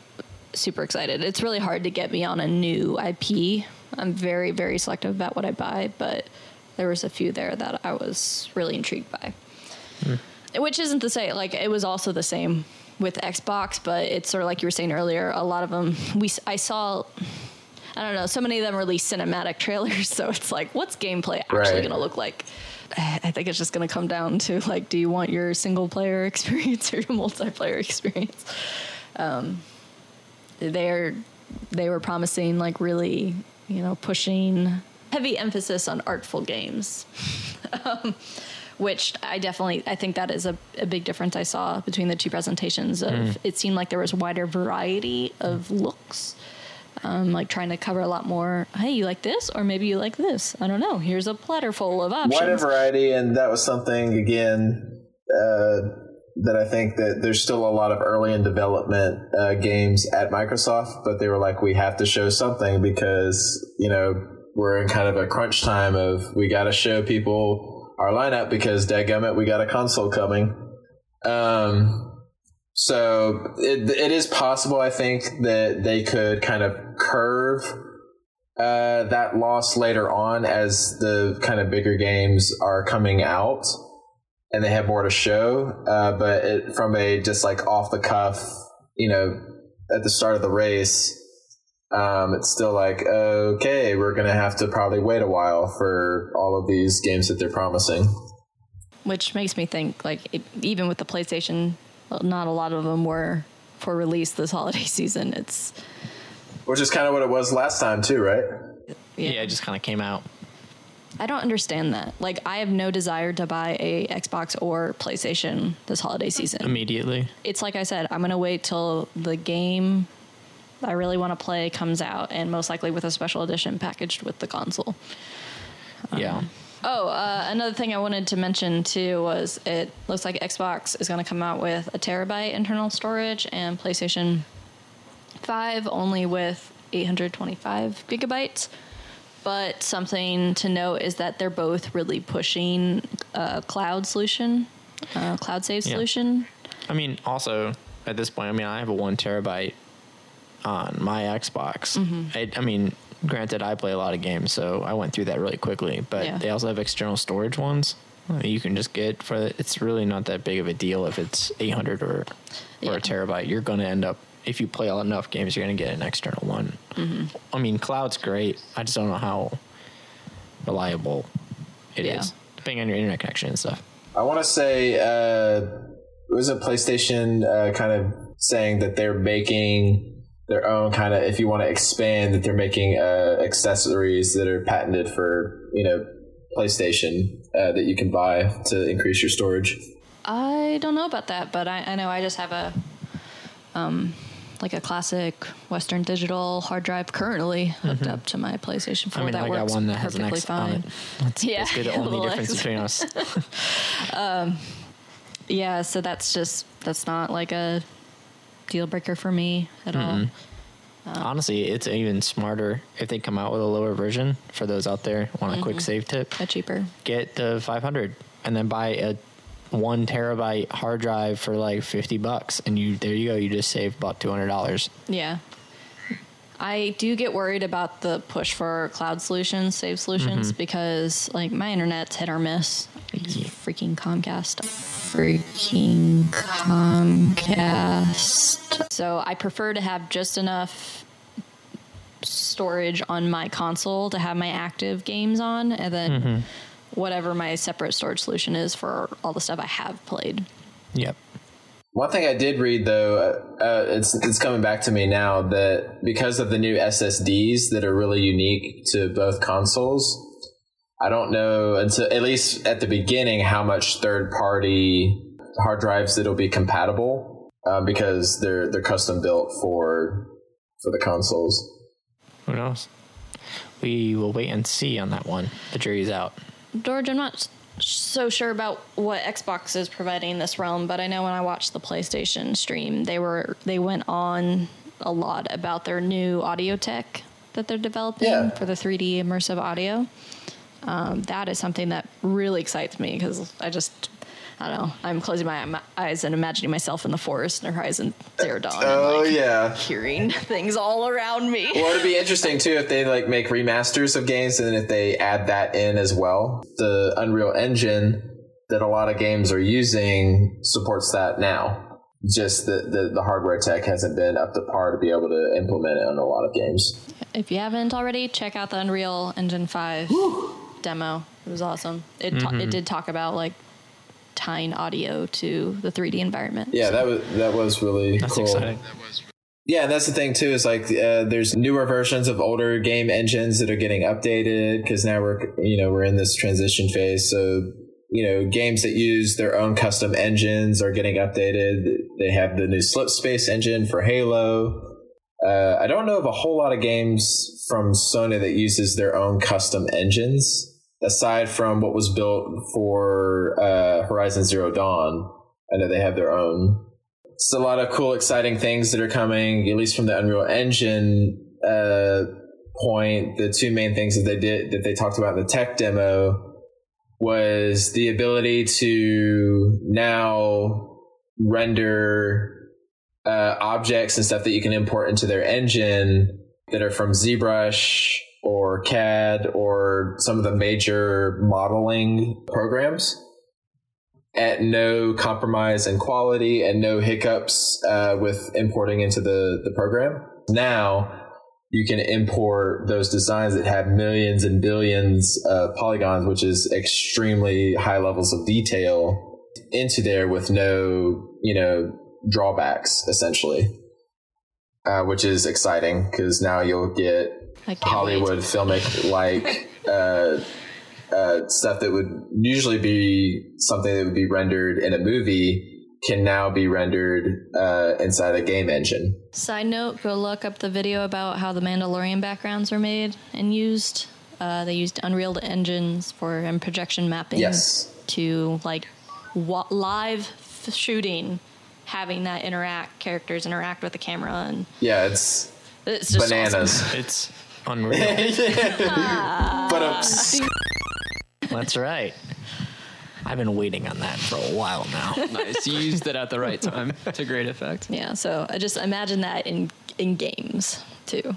super excited it's really hard to get me on a new ip i'm very very selective about what i buy but there was a few there that i was really intrigued by which isn't to say like it was also the same with xbox but it's sort of like you were saying earlier a lot of them we i saw I don't know. So many of them release cinematic trailers, so it's like, what's gameplay actually Right. going to look like? I think it's just going to come down to like, do you want your single player experience or your multiplayer experience? Um, they're they were promising like really, you know, pushing heavy emphasis on artful games. um, which I definitely I think that is a, a big difference I saw between the two presentations of it seemed like there was wider variety of looks um, like trying to cover a lot more. Hey, you like this, or maybe you like this. I don't know. Here's a platter full of options. Wider variety, and that was something again uh, that I think that there's still a lot of early in development uh, games at Microsoft, but they were like, we have to show something because you know we're in kind of a crunch time of we got to show people our lineup because dadgummit, we got a console coming. Um, so it, it is possible, I think, that they could kind of curve uh, that loss later on as the kind of bigger games are coming out and they have more to show. Uh, but it, from a just like off the cuff, you know, at the start of the race, um, it's still like, okay, we're going to have to probably wait a while for all of these games that they're promising. Which makes me think, like, it, even with the PlayStation, not a lot of them were for release this holiday season. It's Which is kind of what it was last time, too, right? Yeah, it just kind of came out. I don't understand that. Like, I have no desire to buy a Xbox or PlayStation this holiday season. immediately. it's like I said, I'm gonna wait till the game I really want to play comes out, and most likely with a special edition packaged with the console. yeah. Oh, uh, another thing I wanted to mention too was it looks like Xbox is going to come out with a terabyte internal storage, and PlayStation Five only with 825 gigabytes. But something to note is that they're both really pushing a cloud solution, uh, cloud save Yeah. solution. I mean, also at this point, I mean, I have a one terabyte on my Xbox. Mm-hmm. I, I mean, granted, I play a lot of games, so I went through that really quickly. But Yeah. they also have external storage ones you can just get for. It's really not that big of a deal if it's 800 or or Yeah. a terabyte. You're going to end up if you play enough games, you're going to get an external one. Mm-hmm. I mean, cloud's great. I just don't know how reliable it is, Yeah. depending on your internet connection and stuff. I want to say, uh, was a PlayStation uh, kind of saying that they're making their own kind of, if you want to expand, that they're making uh, accessories that are patented for, you know, PlayStation uh, that you can buy to increase your storage. I don't know about that, but I, I know I just have a um like a classic Western Digital hard drive currently hooked up to my PlayStation 4 Mm-hmm. I mean, that I works got one that has an perfectly X fine. on it. That's Yeah, basically the only difference X. between us. um, Yeah, so that's just that's not like a deal breaker for me at all. Honestly, it's even smarter if they come out with a lower version for those out there want a quick save tip. A cheaper. Get the 500 and then buy a one terabyte hard drive for like 50 bucks, and you there you go. You just saved about 200 dollars. Yeah. I do get worried about the push for cloud solutions, save solutions, mm-hmm. because like my internet's hit or miss. It's freaking Comcast. Freaking Comcast. So I prefer to have just enough storage on my console to have my active games on, and then whatever my separate storage solution is for all the stuff I have played. Yep. One thing I did read though, uh, uh, it's it's coming back to me now that because of the new SSDs that are really unique to both consoles, I don't know until at least at the beginning how much third party hard drives that'll be compatible um, because they're they're custom built for for the consoles. Who knows? We will wait and see on that one. The jury's out. George, I'm not so sure about what Xbox is providing this realm, but I know when I watched the PlayStation stream, they were they went on a lot about their new audio tech that they're developing Yeah. for the 3D immersive audio. Um, that is something that really excites me because I just I don't know. I'm closing my eyes and imagining myself in the forest in Horizon Zero Dawn. and, Oh like, yeah. hearing things all around me. Well, it'd be interesting too if they like make remasters of games and if they add that in as well. The Unreal Engine that a lot of games are using supports that now. Just the, the, the hardware tech hasn't been up to par to be able to implement it on a lot of games. If you haven't already, check out the Unreal Engine 5 demo. It was awesome. It ta- it did talk about like tying audio to the 3D environment. Yeah, that was that was really That's cool. exciting. Yeah, and that's the thing too. Is like uh, there's newer versions of older game engines that are getting updated because now we're you know we're in this transition phase. So you know games that use their own custom engines are getting updated. They have the new Slipspace engine for Halo. Uh, I don't know of a whole lot of games from Sony that uses their own custom engines aside from what was built for uh, Horizon Zero Dawn. I know they have their own it's a lot of cool, exciting things that are coming, at least from the Unreal Engine uh, point. The two main things that they did that they talked about in the tech demo was the ability to now render uh, objects and stuff that you can import into their engine that are from ZBrush or CAD or some of the major modeling programs at no compromise in quality and no hiccups uh, with importing into the, the program. Now, you can import those designs that have millions and billions of polygons, which is extremely high levels of detail, into there with no, you know, drawbacks essentially, uh, which is exciting because now you'll get I can't Hollywood filmic like uh, uh, stuff that would usually be something that would be rendered in a movie can now be rendered uh, inside a game engine. Side note: Go look up the video about how the Mandalorian backgrounds are made and used. Uh, they used Unreal engines for and projection mapping. Yes. To like wa- live f- shooting, having that interact characters interact with the camera and Yeah, it's it's just bananas. awesome. It's unreal. But uh, That's right. I've been waiting on that for a while now. nice. You used it at the right time to great effect. Yeah, so I just imagine that in in games too.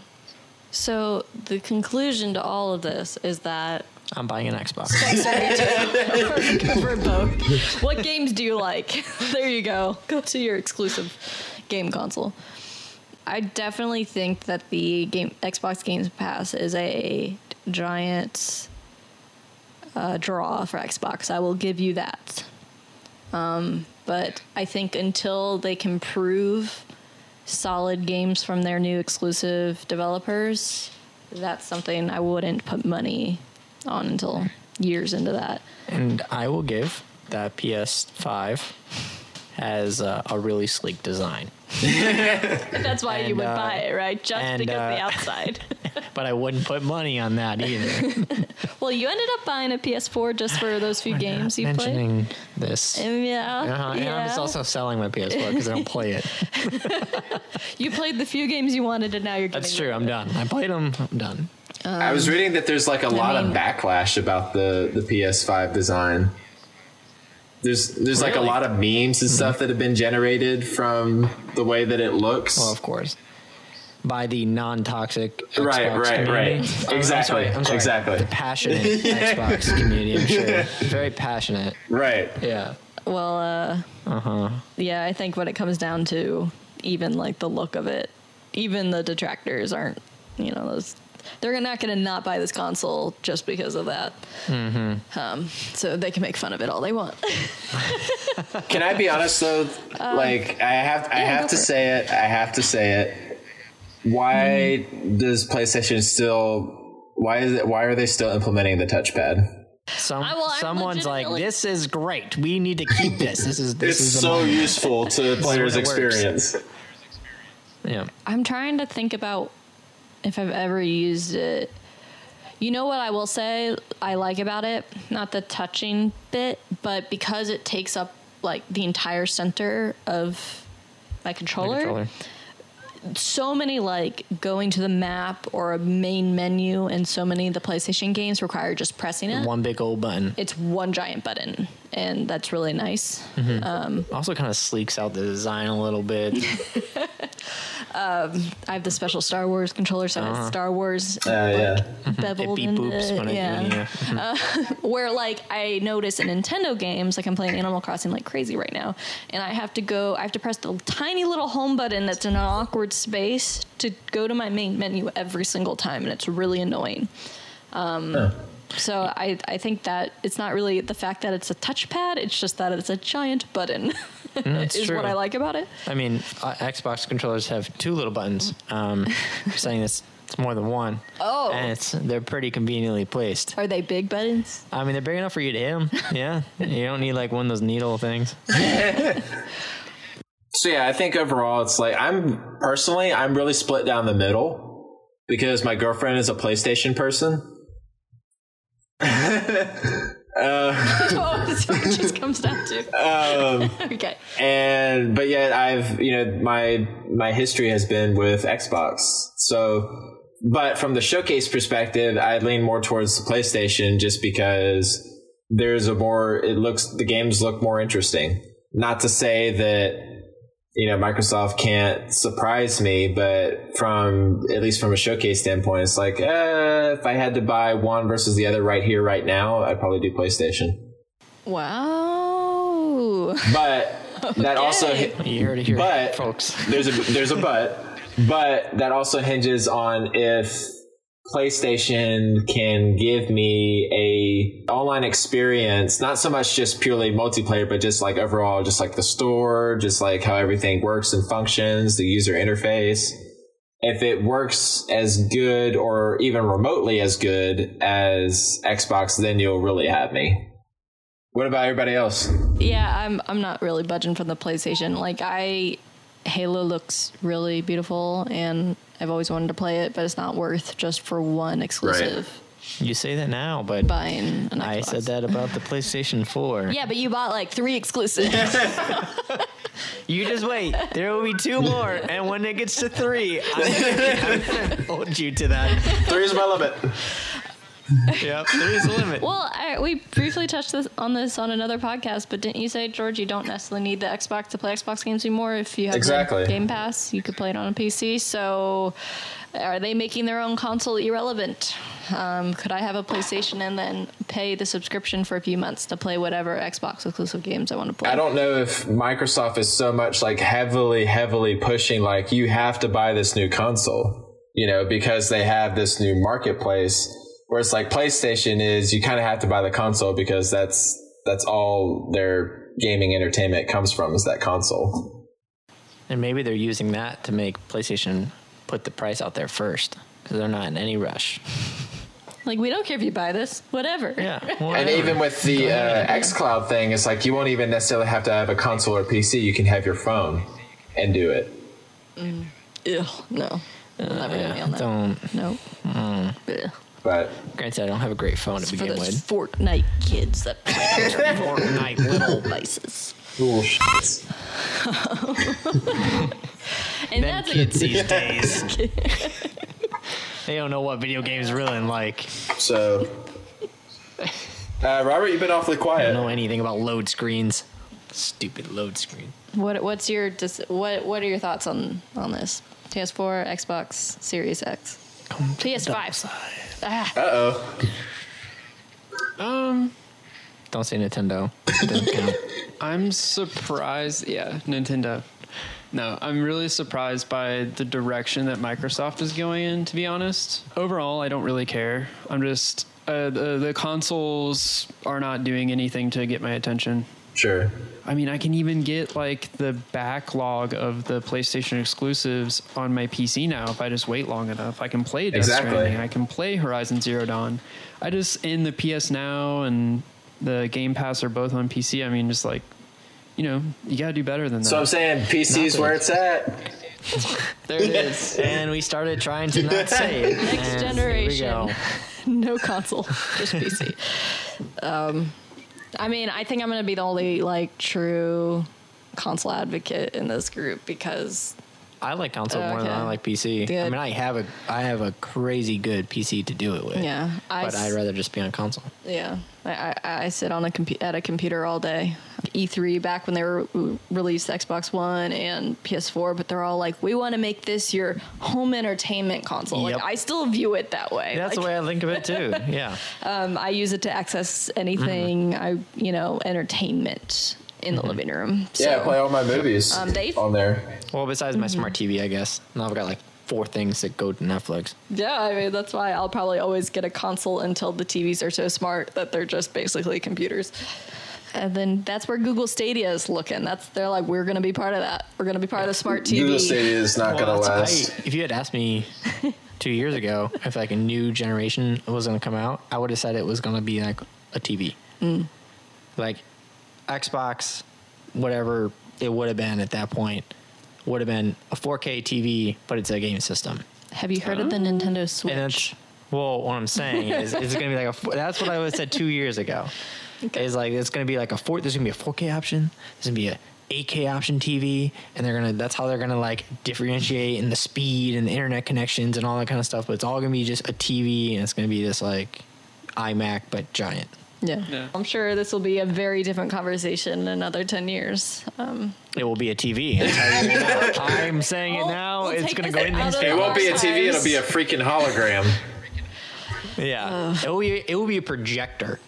So the conclusion to all of this is that I'm buying an Xbox. for both. What games do you like? there you go. Go to your exclusive game console. I definitely think that the game Xbox Games Pass is a giant uh, draw for Xbox. I will give you that. Um, but I think until they can prove solid games from their new exclusive developers, that's something I wouldn't put money on until years into that. and I will give that PS5 has uh, a really sleek design. That's why you And, would uh, buy it, right? Just and, because of the uh, outside. But I wouldn't put money on that either. well, you ended up buying a PS4 just for those few games you played. Mentioning this. Yeah, Uh-huh. And I'm just also selling my PS4 because I don't play it. you played the few games you wanted, and now you're. That's true. I'm done. I played them. I'm done. I was reading that there's like a lot mean- of backlash about the the PS5 design. There's there's like a lot of memes and stuff that have been generated from the way that it looks. Well, of course. By the non-toxic Right, Xbox right, community. right. Oh, I'm Exactly, sorry, I'm sorry. exactly. The passionate Xbox community. I'm sure. Very passionate. right. Yeah. Well, uh, Uh-huh. yeah, I think when it comes down to even like the look of it, even the detractors aren't, you know, those. They're not going to not buy this console just because of that. Mm-hmm. Um, so they can make fun of it all they want. Can I be honest though? like I have I yeah, have to for it. say it. I have to say it. Why does PlayStation still? Why is it? Why are they still implementing the touchpad? Some, I- well, someone's like, legitimately- "This is great. We need to keep this. This is this It's is so moment." useful to the players' experience. Yeah. I'm trying to think about if I've ever used it. You know what I will say I like about it? Not the touching bit, but because it takes up like the entire center of my controller, Controller. so many like going to the map or a main menu and so many of the PlayStation games require just pressing it. One big old button. It's one giant button and that's really nice. Mm-hmm. Um, also, kind of sleeks out the design a little bit. Um, I have the special Star Wars controller, so it's uh-huh. Star Wars Uh, yeah. Mm-hmm. it beveled beep boops it. when it yeah. yeah. Uh, where like I notice in Nintendo games, like I'm playing Animal Crossing like crazy right now, and I have to go, I have to press the tiny little home button that's in an awkward space to go to my main menu every single time, and it's really annoying. Um, So I, I think that it's not really the fact that it's a touchpad; it's just that it's a giant button. That's is true. what I like about it. I mean, uh, Xbox controllers have two little buttons. Um, you're saying it's it's more than one. Oh. and it's they're pretty conveniently placed. Are they big buttons? I mean, they're big enough for you to hit 'em. Yeah, you don't need like one of those needle things. So yeah, I think overall it's like I'm personally I'm really split down the middle because my girlfriend is a PlayStation person. Oh, so it just uh, comes down to. Um, okay. and but yet I've you know my my history has been with Xbox. So, but from the showcase perspective, I lean more towards the PlayStation just because there's a more it looks the games look more interesting. Not to say that you know Microsoft can't surprise me, but from at least from a showcase standpoint, it's like uh, if I had to buy one versus the other right here, right now, I'd probably do PlayStation. Wow. But that also you heard it here, But- folks. there's a there's a but but that also hinges on if PlayStation can give me a online experience, not so much just purely multiplayer, but just like overall, just like the store, just like how everything works and functions, the user interface. If it works as good or even remotely as good as Xbox, then you'll really have me. What about everybody else? Yeah, I'm I'm not really budging from the PlayStation. Like I Halo looks really beautiful and I've always wanted to play it, but it's not worth just for one exclusive You say that now, but buying an Xbox. I said that about the PlayStation 4. Yeah, but you bought like three exclusives. You just wait. There will be two more, and when it gets to three, I'm I'm gonna hold you to that. Three is my limit. Yep, there is a limit. well, I, we briefly touched this on this on another podcast, but didn't you say, George, you don't necessarily need the Xbox to play Xbox games anymore? If you have the Exactly. Game Pass, you could play it on a PC. So, are they making their own console irrelevant? Um, could I have a PlayStation and then pay the subscription for a few months to play whatever Xbox exclusive games I want to play? I don't know if Microsoft is so much like heavily, heavily pushing like you have to buy this new console, you know, because they have this new marketplace. Where it's like PlayStation is you kind of have to buy the console because that's that's all their gaming entertainment comes from is that console. And maybe they're using that to make PlayStation put the price out there first because they're not in any rush. Like, we don't care if you buy this, whatever. Yeah, And even with the uh, XCloud thing, it's like you won't even necessarily have to have a console or PC. You can have your phone and do it. Mm. Ew, no. We'll never get me on that. don't. No. Mm. Ugh. But Granted, I don't have a great phone to For begin those with. Fortnite kids that play Fortnite little devices. cool shit. And them that's kids these days. they don't know what video games really like. So, uh, Robert, you've been awfully They quiet. don't know anything about load screens. Stupid load screen. what what's your what what are your thoughts on on this? PS4, Xbox Series X, PS5. Ah, Uh oh. Um, Don't say Nintendo. It doesn't count. I'm surprised. Yeah, Nintendo. No, I'm really surprised by the direction that Microsoft is going in. To be honest, overall, I don't really care. I'm just uh, the the consoles are not doing anything to get my attention. Sure. I mean, I can even get like the backlog of the PlayStation exclusives on my PC now if I just wait long enough. I can play Death Exactly. Stranding. I can play Horizon Zero Dawn. I just in the PS Now and the Game Pass are both on PC. I mean, just like you know, you gotta do better than that. So I'm saying PC's where it's at. there it is. and we started trying to not say it. Next And here we generation. go. no console, just PC. Um, I mean, I think I'm gonna be the only like true console advocate in this group because I like console more than I like PC. I mean, I have a I have a crazy good PC to do it with. yeah, I But s- I'd rather just be on console. Yeah, I, I, I sit on a compu- at a computer all day. E3 back when they were released Xbox One and PS4, but they're all like, we want to make this your home entertainment console. Yep. Like I still view it that way. That's like, the way I think of it too. Yeah. um, I use it to access anything I you know entertainment in the living room. So, yeah, play all my movies Um, on there. Well, besides my smart TV, I guess. Now I've got like four things that go to Netflix. Yeah, I mean that's why I'll probably always get a console until the TVs are so smart that they're just basically computers. And then that's where Google Stadia is looking. That's they're like we're going to be part of that. We're going to be part of the smart TV. Google Stadia is not Well, going to last. I- if you had asked me two years ago if like a new generation was going to come out, I would have said it was going to be like a TV, Mm. like Xbox, whatever it would have been at that point, would have been a 4K TV, but it's a game system. Have you heard of the Nintendo And Switch? well, what I'm saying is it's going to be like a. That's what I would have said two years ago. Is like it's going to be like a four. There's going to be a 4K option. There's going to be a 8K option TV, and they're gonna. That's how they're gonna like differentiate in the speed and the internet connections and all that kind of stuff. But it's all gonna be just a TV, and it's gonna be this like iMac but giant. Yeah. Yeah. I'm sure this will be a very different conversation in another 10 years. Um, It will be a TV. I'm telling you now. I'm saying it We'll- now. we'll it's gonna go in out the of It won't be a TV. It'll be a freaking hologram. Yeah, it will be. It will be a projector.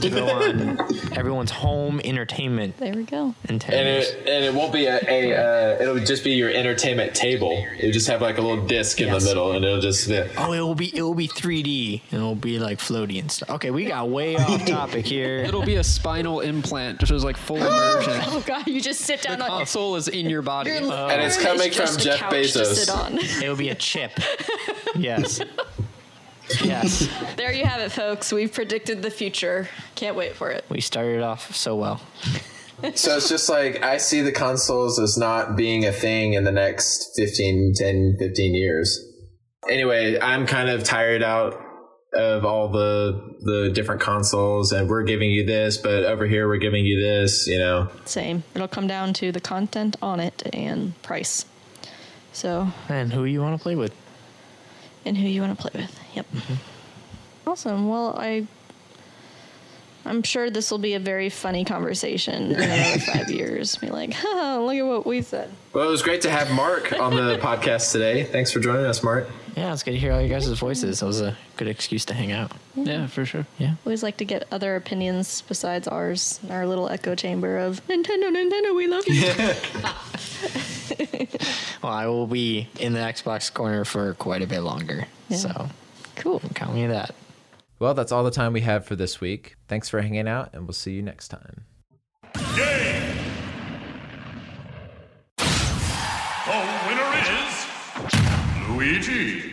To go on everyone's home entertainment There we go. in 10 And it, and it won't be a, a uh, it'll just be your entertainment table. It'll just have like a little disc in Yes. the middle, and it'll just be, Oh, it will be it will be 3D and it'll be like floaty and stuff. Okay, we got way off topic here. It'll be a spinal implant, which is like full immersion. Oh god, you just sit down on the Console is in your body. your and it's coming just from Jeff couch sit Bezos. on. It will be a chip. Yes. Yes. There you have it, folks. We've predicted the future. Can't wait for it. We started off so well. So it's just like I see the consoles as not being a thing in the next 15, 10, 15 years. Anyway, I'm kind of tired out of all the the different consoles and we're giving you this, but over here we're giving you this, you know. Same. It'll come down to the content on it and price. So, And who you want to play with? and who you want to play with. Yep. Mm-hmm. Awesome. Well, I I'm sure this will be a very funny conversation in another five years. Be like, Haha, look at what we said. Well, it was great to have Mark on the podcast today. Thanks for joining us, Mark. Yeah, it's good to hear all you guys' voices. It was a good excuse to hang out. Yeah, for sure. Yeah. Always like to get other opinions besides ours. Our little echo chamber of Nintendo, Nintendo, we love you. Well, I will be in the Xbox corner for quite a bit longer. Yeah. So Cool. count me that. Well, that's all the time we have for this week. Thanks for hanging out, and we'll see you next time. Game. The winner is Luigi.